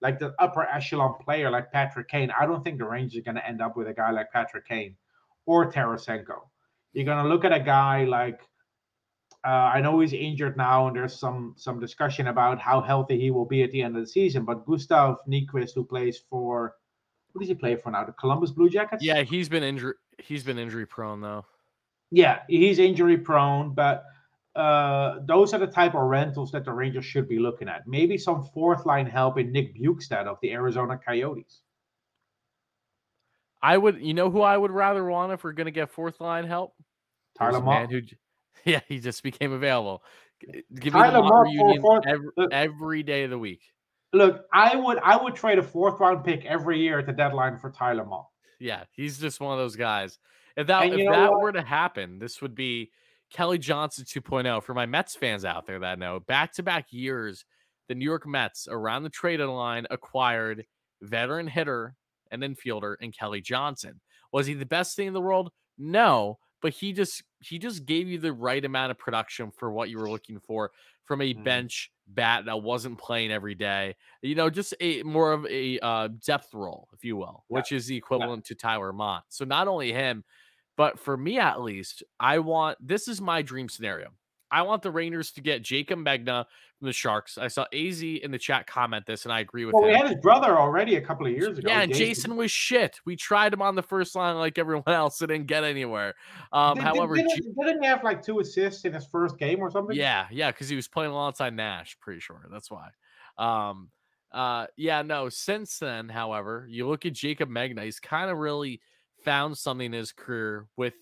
like the upper echelon player like Patrick Kane. I don't think the Rangers are going to end up with a guy like Patrick Kane or Tarasenko. You're going to look at a guy like uh, I know he's injured now, and there's some some discussion about how healthy he will be at the end of the season. But Gustav Nyquist, who plays for who does he play for now? The Columbus Blue Jackets. Yeah, he's been injury he's been injury prone though. Yeah, he's injury prone, but uh, those are the type of rentals that the Rangers should be looking at. Maybe some fourth line help in Nick Bjugstad of the Arizona Coyotes. I would you know who I would rather want if we're gonna get fourth line help? Tyler Motte. who yeah, he just became available. Give me the Tyler for fourth- every, look. every day of the week. Look, I would I would trade a fourth round pick every year at the deadline for Tyler Motte. Yeah, he's just one of those guys. If that And if that what? were to happen, this would be Kelly Johnson 2.0 for my Mets fans out there that know. Back to back years, the New York Mets around the trade line acquired veteran hitter and infielder and Kelly Johnson. Was he the best thing in the world? No, but he just he just gave you the right amount of production for what you were looking for from a Mhm. bench bat that wasn't playing every day. You know, just a more of a uh, depth role, if you will, Yeah. which is the equivalent to Tyler Motte. So not only him, but for me at least, I want this is my dream scenario. I want the Rangers to get Jaycob Megna from the Sharks. I saw AZ in the chat comment this, and I agree with Well, we him. had his brother already a couple of years ago. Yeah, and Jayson was shit. We tried him on the first line like everyone else. It didn't get anywhere. Um, Did- however, didn't, didn't he have like two assists in his first game or something? yeah, yeah, because he was playing alongside Nash. Pretty sure that's why. Um, uh, yeah, no. Since then, however, you look at Jaycob Megna. He's kind of really found something in his career with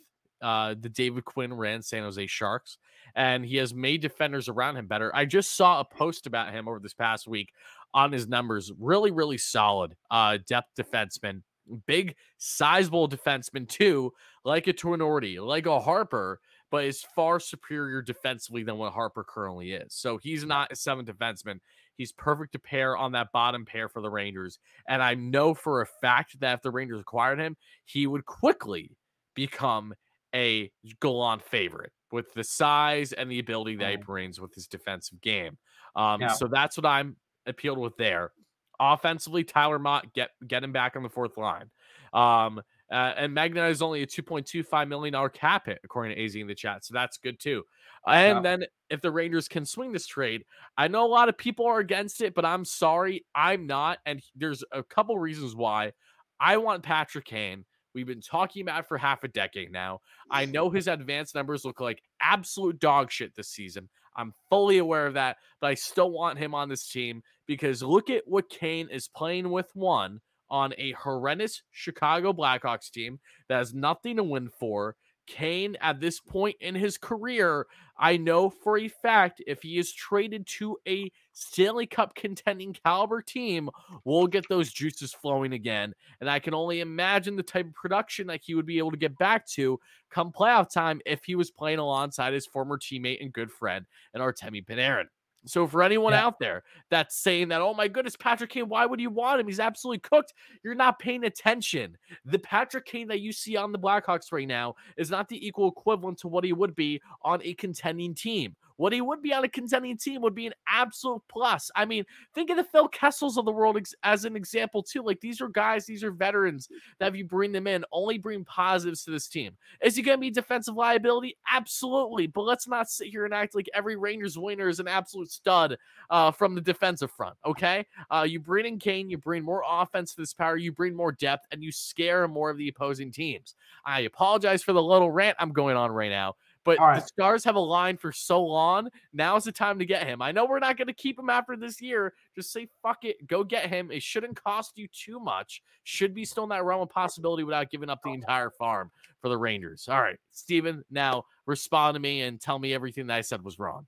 uh the David Quinn ran San Jose Sharks, and he has made defenders around him better. I just saw a post about him over this past week on his numbers. Really, really solid uh depth defenseman, big, sizable defenseman too, like a Tornorti, like a Harpur, but is far superior defensively than what Harpur currently is. So he's not a seventh defenseman. He's perfect to pair on that bottom pair for the Rangers. And I know for a fact that if the Rangers acquired him, he would quickly become a Gallant favorite with the size and the ability that he Mhm. brings with his defensive game. Um, Yeah. so that's what I'm appealed with there. Offensively, Tyler Motte get get him back on the fourth line. Um, uh, and Megna is only a $2.25 million cap hit, according to AZ in the chat. So that's good too. And Yeah. then if the Rangers can swing this trade, I know a lot of people are against it, but I'm sorry, I'm not. And there's a couple reasons why. I want Patrick Kane. We've been talking about for half a decade now. I know his advanced numbers look like absolute dog shit this season. I'm fully aware of that, but I still want him on this team because look at what Kane is playing with one on a horrendous Chicago Blackhawks team that has nothing to win for. Kane, at this point in his career, I know for a fact if he is traded to a Stanley Cup contending caliber team we'll get those juices flowing again. And I can only imagine the type of production that he would be able to get back to come playoff time if he was playing alongside his former teammate and good friend and Artemi Panarin. So for anyone Yeah. out there that's saying that, oh my goodness, Patrick Kane, why would you want him? He's absolutely cooked. You're not paying attention. The Patrick Kane that you see on the Blackhawks right now is not the equal equivalent to what he would be on a contending team. What he would be on a contending team would be an absolute plus. I mean, think of the Phil Kessels of the world ex- as an example too. Like these are guys, these are veterans that if you bring them in, only bring positives to this team. Is he going to be defensive liability? Absolutely. But let's not sit here and act like every Rangers winner is an absolute stud uh, from the defensive front. Okay, uh, you bring in Kane, you bring more offense to this power, you bring more depth, and you scare more of the opposing teams. I apologize for the little rant I'm going on right now. But All the. Stars have aligned for so long. Now's the time to get him. I know we're not going to keep him after this year. Just say fuck it, go get him. It shouldn't cost you too much. Should be still in that realm of possibility without giving up the entire farm for the Rangers. All right, Steven, now respond to me and tell me everything that I said was wrong.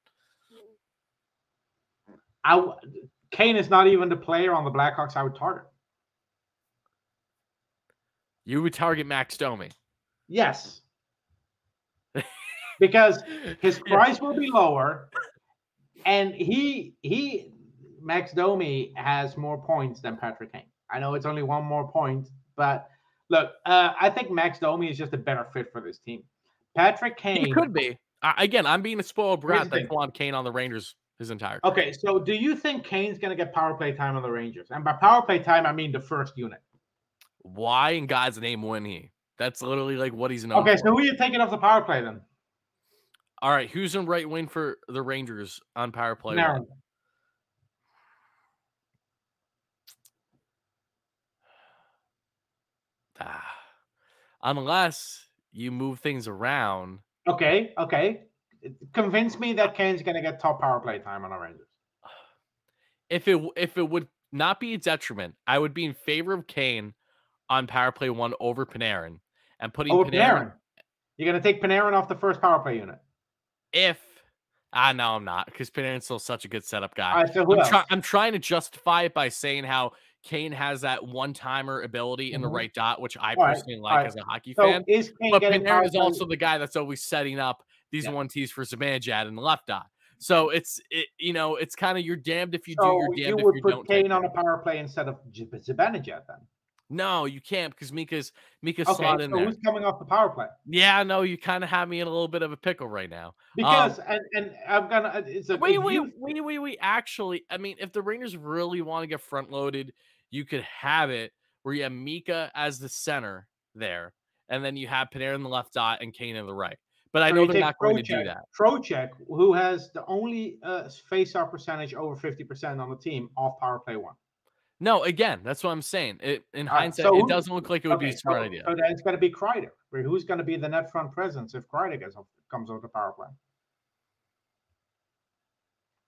I w- Kane is not even the player on the Blackhawks I would target. You would target Max Domi. Yes. Because his price will be lower and he he Max Domi has more points than Patrick Kane. I know it's only one more point, but look, uh, I think Max Domi is just a better fit for this team. Patrick Kane He could be. Uh, again, I'm being a spoiled brat that wanted Kane on the Rangers his entire. Okay, so do you think Kane's gonna get power play time on the Rangers? And by power play time, I mean the first unit. Why in God's name wouldn't he? That's literally like what he's known Okay, for. so who are you taking off the power play then? All right, who's in right wing for the Rangers on power play? Panarin. Ah. Unless you move things around. Okay, okay. Convince me that Kane's gonna get top power play time on the Rangers. If it if it would not be a detriment, I would be in favor of Kane on power play one over Panarin and putting Oh, Panarin, Panarin. You're gonna take Panarin off the first power play unit. If ah no I'm not because Panarin's still such a good setup guy. All right, so I'm, try- I'm trying to justify it by saying how Kane has that one timer ability in the Mhm. right dot, which I All right, personally all like right. as a hockey so fan. is Kane But Panarin is also the guy that's always setting up these Yeah. one T's for Zibanejad in the left dot. So it's it, you know it's kind of you're damned if you do, you're you damned if you don't. Kane on a power play instead of Zibanejad then. No, you can't because Mika's Mika's Okay, slot so in there. who's coming off the power play? Yeah, no, you kind of have me in a little bit of a pickle right now. Because and and I'm gonna uh, it's a Wait, wait, you- wait, wait, wait. Actually, I mean, if the Rangers really want to get front loaded, you could have it where you have Mika as the center there, and then you have Panarin in the left dot and Kane in the right. But I know they're not going to do that. Trocheck, who has the only uh, face-off percentage over 50% on the team off power play one. No, again, that's what I'm saying. It, in right, hindsight, so it doesn't look like it would be a smart so, idea. so it's going to be Kreider. Who's going to be the net front presence if Kreider gets comes off the power play?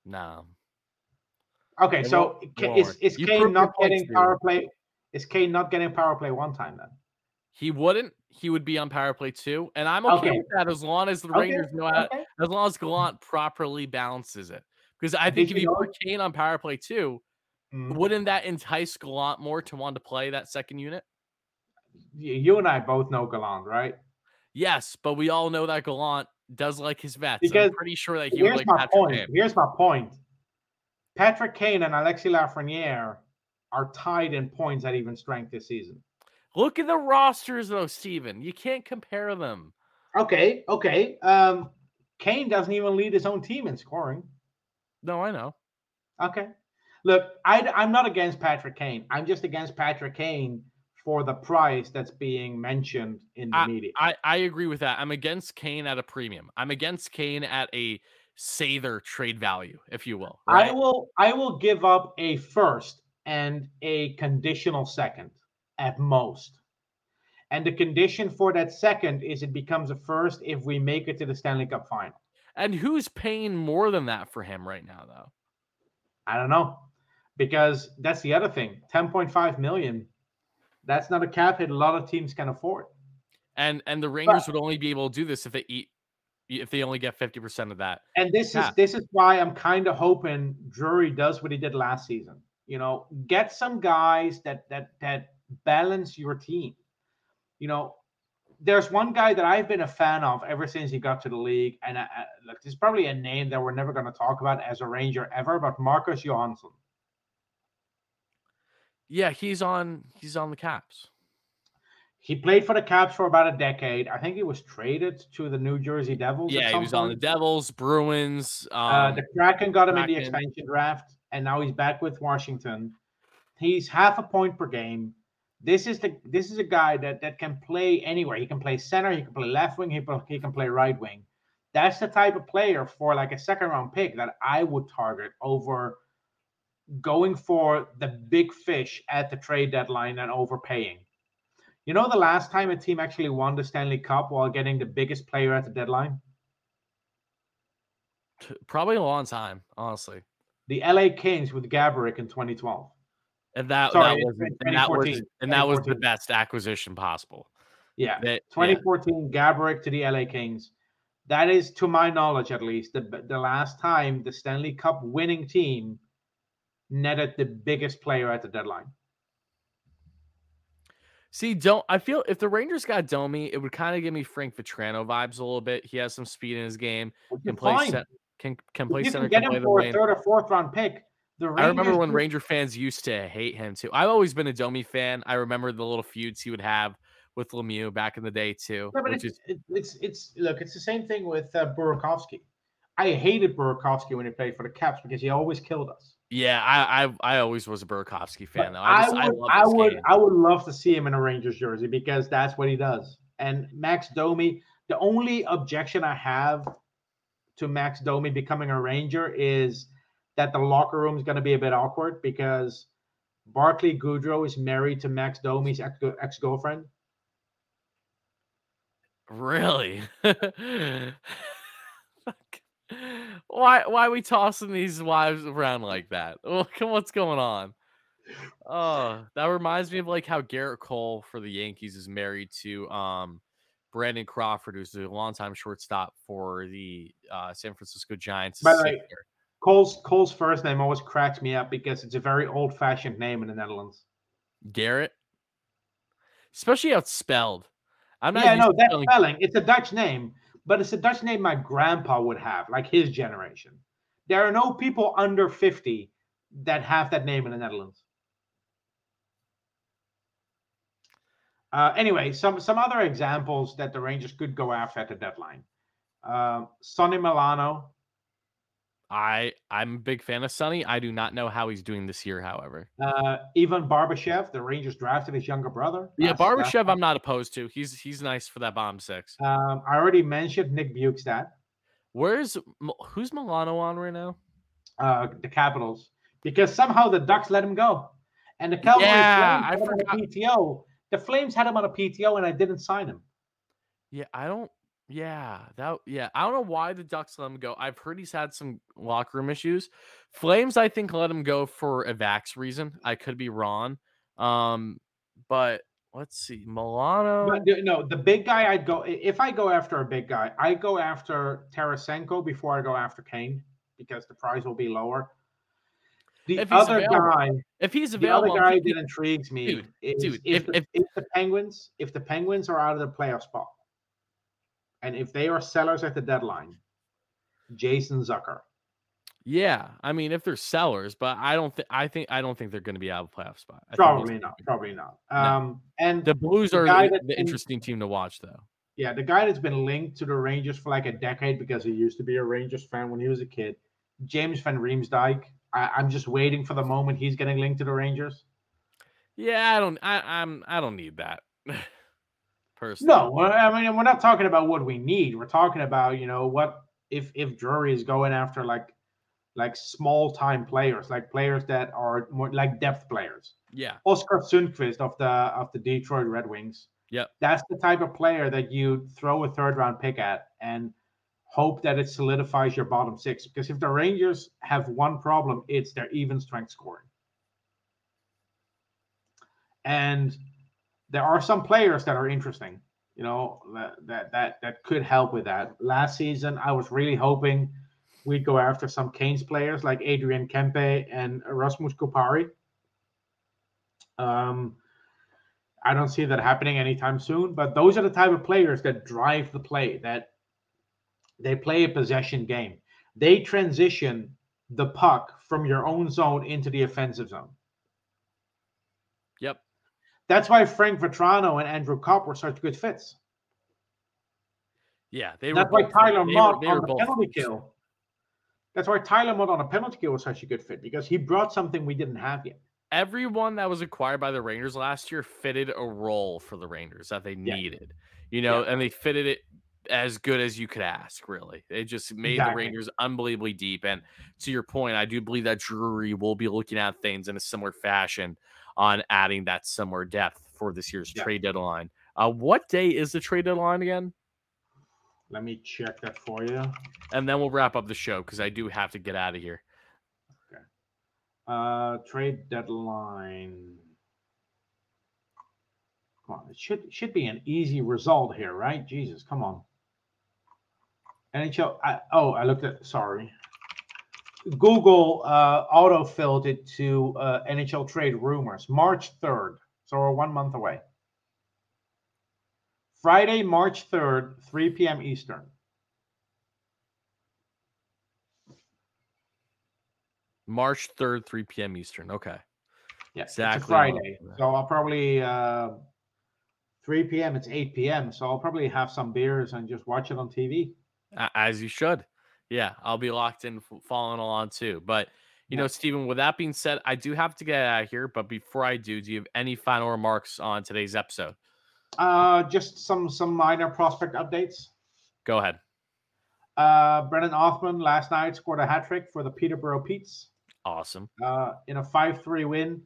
no. Okay, It so won't- Ka- won't is, is You Kane not getting power play? Is Kane not getting power play one time then? He wouldn't. He would be on power play two, and I'm okay, Okay. with that as long as the Okay, Rangers know how, okay. as long as Gallant properly balances it. Because I Did think you if you know- put Kane on power play two, Mm. wouldn't that entice Gallant more to want to play that second unit? You and I both know Gallant, right? Yes, but we all know that Gallant does like his vets. Because I'm pretty sure that he would Here's like my Patrick point. Kane. Here's my point. Patrick Kane and Alexis Lafreniere are tied in points at even strength this season. Look at the rosters though, Steven. You can't compare them. Okay, okay. Um, Kane doesn't even lead his own team in scoring. No, I know. Okay. Look, I, I'm not against Patrick Kane. I'm just against Patrick Kane for the price that's being mentioned in the media. I, I agree with that. I'm against Kane at a premium. I'm against Kane at a Sather trade value, if you will. I will I will give up a first and a conditional second at most. And the condition for that second is it becomes a first if we make it to the Stanley Cup final. And who's paying more than that for him right now, though? I don't know. Because that's the other thing. 10.5 million. That's not a cap hit a lot of teams can afford. And and the Rangers would only be able to do this if they eat, if they only get 50% of that. And this Yeah. is this is why I'm kind of hoping Drury does what he did last season. You know, get some guys that that that balance your team. You know, there's one guy that I've been a fan of ever since he got to the league, and I, I, look, there's probably a name that we're never going to talk about as a Ranger ever, but Marcus Johansson. Yeah, he's on he's on the Caps. He played for the Caps for about a decade. I think he was traded to the New Jersey Devils. Yeah, he some was on the. Devils, Bruins. Um, Uh, the Kraken got him in the expansion draft, and now he's back with Washington. He's half a point per game. This is the this is a guy that that can play anywhere. He can play center, he can play left wing, he, he can play right wing. That's the type of player for like a second round pick that I would target over going for the big fish at the trade deadline and overpaying. You know the last time a team actually won the Stanley Cup while getting the biggest player at the deadline? probably a long time, honestly. The LA Kings with Gaborik in 2012. And that, Sorry, that was and that was 2014, and that was the best acquisition possible. Yeah. That, yeah. 2014 Gaborik to the LA Kings. That is, to my knowledge at least, the, the last time the Stanley Cup winning team netted the biggest player at the deadline. See, don't I feel if the Rangers got Domi, it would kind of give me Frank Vatrano vibes a little bit. He has some speed in his game. Can play can can play center. can get Can play him for a third or fourth round pick. The I remember when Ranger fans used to hate him too. I've always been a Domi fan. I remember the little feuds he would have with Lemieux back in the day too. Yeah, but which it's, is it- it's it's look, it's the same thing with uh, Burakovsky. I hated Burakovsky when he played for the Caps because he always killed us. Yeah, I I, I always was a Burakovsky fan though. I, just, I, would, love I would, game. I would love to see him in a Rangers jersey because that's what he does. And Max Domi, the only objection I have to Max Domi becoming a Ranger is that the locker room is going to be a bit awkward because Barclay Goodrow is married to Max Domi's ex girlfriend. Really? Fuck. Why why are we tossing these wives around like that? What's going on. Oh, that reminds me of like how Gerrit Cole for the Yankees is married to um Brandon Crawford, who's a longtime shortstop for the uh, San Francisco Giants. By the way. Cole's Cole's first name always cracks me up because it's a very old fashioned name in the Netherlands. Garrett, especially how it's spelled. I'm not yeah, no, that spelling- spelling. It's a Dutch name, but it's a Dutch name my grandpa would have, like his generation. There are no people under 50 that have that name in the Netherlands. Uh, anyway, some some other examples that the Rangers could go after at the deadline. Um, Sonny Milano, I I'm a big fan of Sonny. I do not know how he's doing this year, however. uh, Ivan Barbashev. The Rangers drafted his younger brother. Yeah, Barbashev. I'm not opposed to. He's he's nice for that bomb six. Um, I already mentioned Nick Bjugstad, Where's who's Milano on right now? uh, the Capitals, because somehow the Ducks let him go, and the Cowboys Yeah, I on PTO. The Flames had him on a PTO, and I didn't sign him. Yeah, I don't. Yeah, that. Yeah, I don't know why the Ducks let him go. I've heard he's had some locker room issues. Flames, I think, let him go for a vax reason. I could be wrong. Um, but let's see, Milano. But no, the big guy I'd go if I go after a big guy, I go after Tarasenko before I go after Kane because the price will be lower. The If other available, guy, if he's available, the other guy that intrigues me Dude, is dude, if, if- the, if- if the Penguins if the Penguins are out of the playoff spot, and if they are sellers at the deadline, Jason Zucker. yeah, I mean, if they're sellers, but I don't think I think I don't think they're going to be out of playoff spot. I Probably not. Probably not. No. Um, and The Blues the are the, the been- interesting team to watch, though. yeah, the guy that's been linked to the Rangers for like a decade because he used to be a Rangers fan when he was a kid, James Van Riemsdyk. I, I'm just waiting for the moment he's getting linked to the Rangers. Yeah, I don't. I, I'm. I don't need that. Personally, No, I mean we're not talking about what we need. We're talking about you know what if if Drury is going after like like small time players, like players that are more like depth players. Yeah, Oskar Sundqvist of the of the Detroit Red Wings. Yeah, That's the type of player that you throw a third round pick at and hope that it solidifies your bottom six. Because if the Rangers have one problem, it's their even strength scoring. And there are some players that are interesting. you know, that that that that could help with that. Last season, I was really hoping we'd go after some Canes players like Adrian Kempe and Rasmus Kupari. Um, I don't see that happening anytime soon, but those are the type of players that drive the play, that they play a possession game. They transition the puck from your own zone into the offensive zone. That's why Frank Vatrano and Andrew Copp were such good fits. Yeah, they That's were why Tyler Motte on the penalty kill. That's why Tyler Motte on a penalty kill was such a good fit because he brought something we didn't have yet. everyone that was acquired by the Rangers last year fitted a role for the Rangers that they Yeah. needed. You know, and they fitted it as good as you could ask, really. It just made the Rangers unbelievably deep. And to your point, I do believe that Drury will be looking at things in a similar fashion on adding that similar depth for this year's Yeah. trade deadline. Uh, what day is the trade deadline again? Let me check that for you. And then we'll wrap up the show because I do have to get out of here. Okay. Uh, trade deadline. Come on, it should should be an easy result here, right? Jesus, come on. NHL. I, oh, I looked at. Sorry. Google uh, auto filled it to uh, NHL trade rumors, March third. So we're one month away. Friday, March third, three p.m. Eastern. March 3rd, 3 p.m. Eastern. Okay. Yeah, it's Exactly a Friday. So I'll probably uh 3 p.m. It's 8 p.m. So I'll probably have some beers and just watch it on TV. As you should. Yeah, I'll be locked in, following along too. But you Yeah. know, Stephen, with that being said, I do have to get out of here. But before I do, do you have any final remarks on today's episode? Uh just some some minor prospect updates. Go ahead. Uh Brennan Othman last night scored a hat trick for the Peterborough Petes Awesome. uh in a 5-3 win.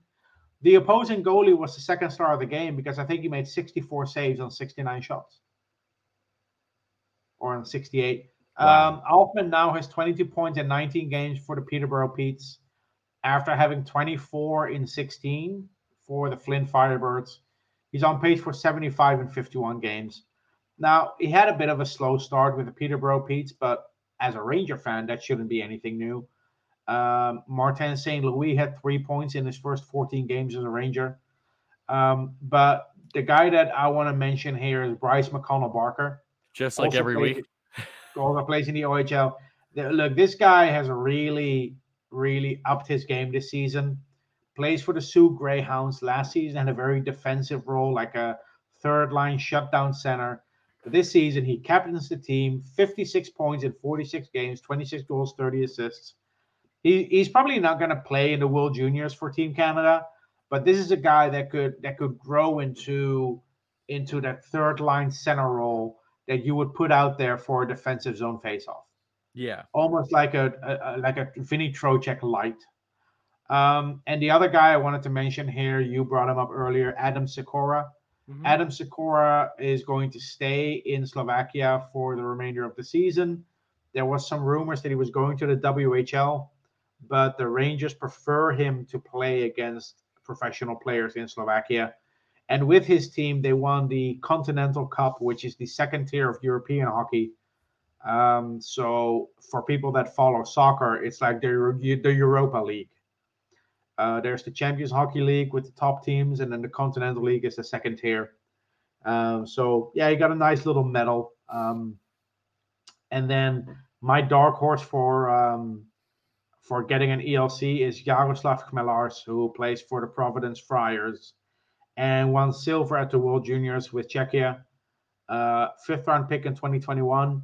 The opposing goalie was the second star of the game because I think he made 64 saves on 69 shots. Or on 68. Wow. Um, Othman now has 22 points in 19 games for the Peterborough Petes after having 24 in 16 for the Flint Firebirds. He's on pace for 75 in 51 games. Now, he had a bit of a slow start with the Peterborough Petes, but as a Ranger fan, that shouldn't be anything new. Um, Martin St. Louis had three points in his first 14 games as a Ranger. Um, but the guy that I want to mention here is Bryce McConnell Barker Just like every plays- week. Also plays in the OHL. Look, this guy has really, really upped his game this season. Plays for the Soo Greyhounds last season, had a very defensive role, like a third line shutdown center. But this season, he captains the team, 56 points in 46 games, 26 goals, 30 assists. He, he's probably not going to play in the World Juniors for Team Canada, but this is a guy that could that could grow into into that third line center role that you would put out there for a defensive zone faceoff, Yeah. almost like a, a, a like a Vinny Trocheck light. Um, and the other guy I wanted to mention here, you brought him up earlier, Adam Sikora. Mhm. Adam Sikora is going to stay in Slovakia for the remainder of the season. There was some rumors that he was going to the WHL, but the Rangers prefer him to play against professional players in Slovakia. And with his team, they won the Continental Cup, which is the second tier of European hockey. Um, so for people that follow soccer, it's like the, the Europa League. Uh, there's the Champions Hockey League with the top teams, and then the Continental League is the second tier. Um, so yeah, he got a nice little medal. Um, and then my dark horse for um, for getting an ELC is Jaroslav Chmelař, who plays for the Providence Friars and won silver at the World Juniors with Czechia. Uh, fifth round pick in 2021.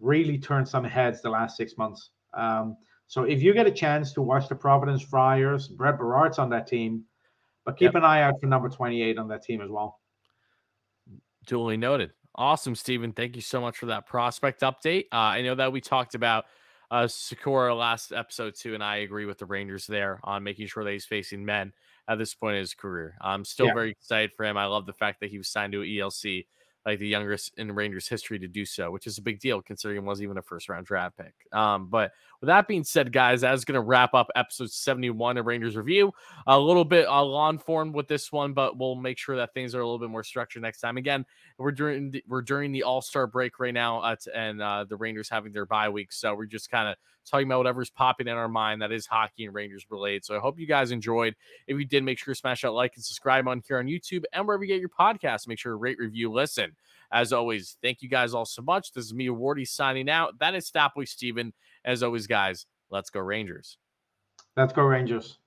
Really turned some heads the last six months. Um, so if you get a chance to watch the Providence Friars, Brett Berard's on that team, but keep Yep. an eye out for number 28 on that team as well. Duly noted. Awesome, Stephen. Thank you so much for that prospect update. Uh, I know that we talked about uh, Sikora last episode too, and I agree with the Rangers there on making sure that he's facing men at this point in his career. I'm still Yeah. very excited for him. I love the fact that he was signed to an ELC like the youngest in Rangers history to do so, which is a big deal considering he wasn't even a first round draft pick. Um, but with that being said, guys, that's going to wrap up episode 71 of Rangers Review. A little bit uh, long form with this one, but we'll make sure that things are a little bit more structured next time. Again, we're during the, we're during the All Star break right now, uh, and uh, the Rangers having their bye week, so we're just kind of talking about whatever's popping in our mind that is hockey and Rangers related. So I hope you guys enjoyed. If you did, make sure to smash that like and subscribe on here on YouTube and wherever you get your podcast. Make sure to rate, review, listen. As always, thank you guys all so much. This is me, Wardy, signing out. That is Stopway Steven. As always, guys, let's go Rangers. Let's go Rangers.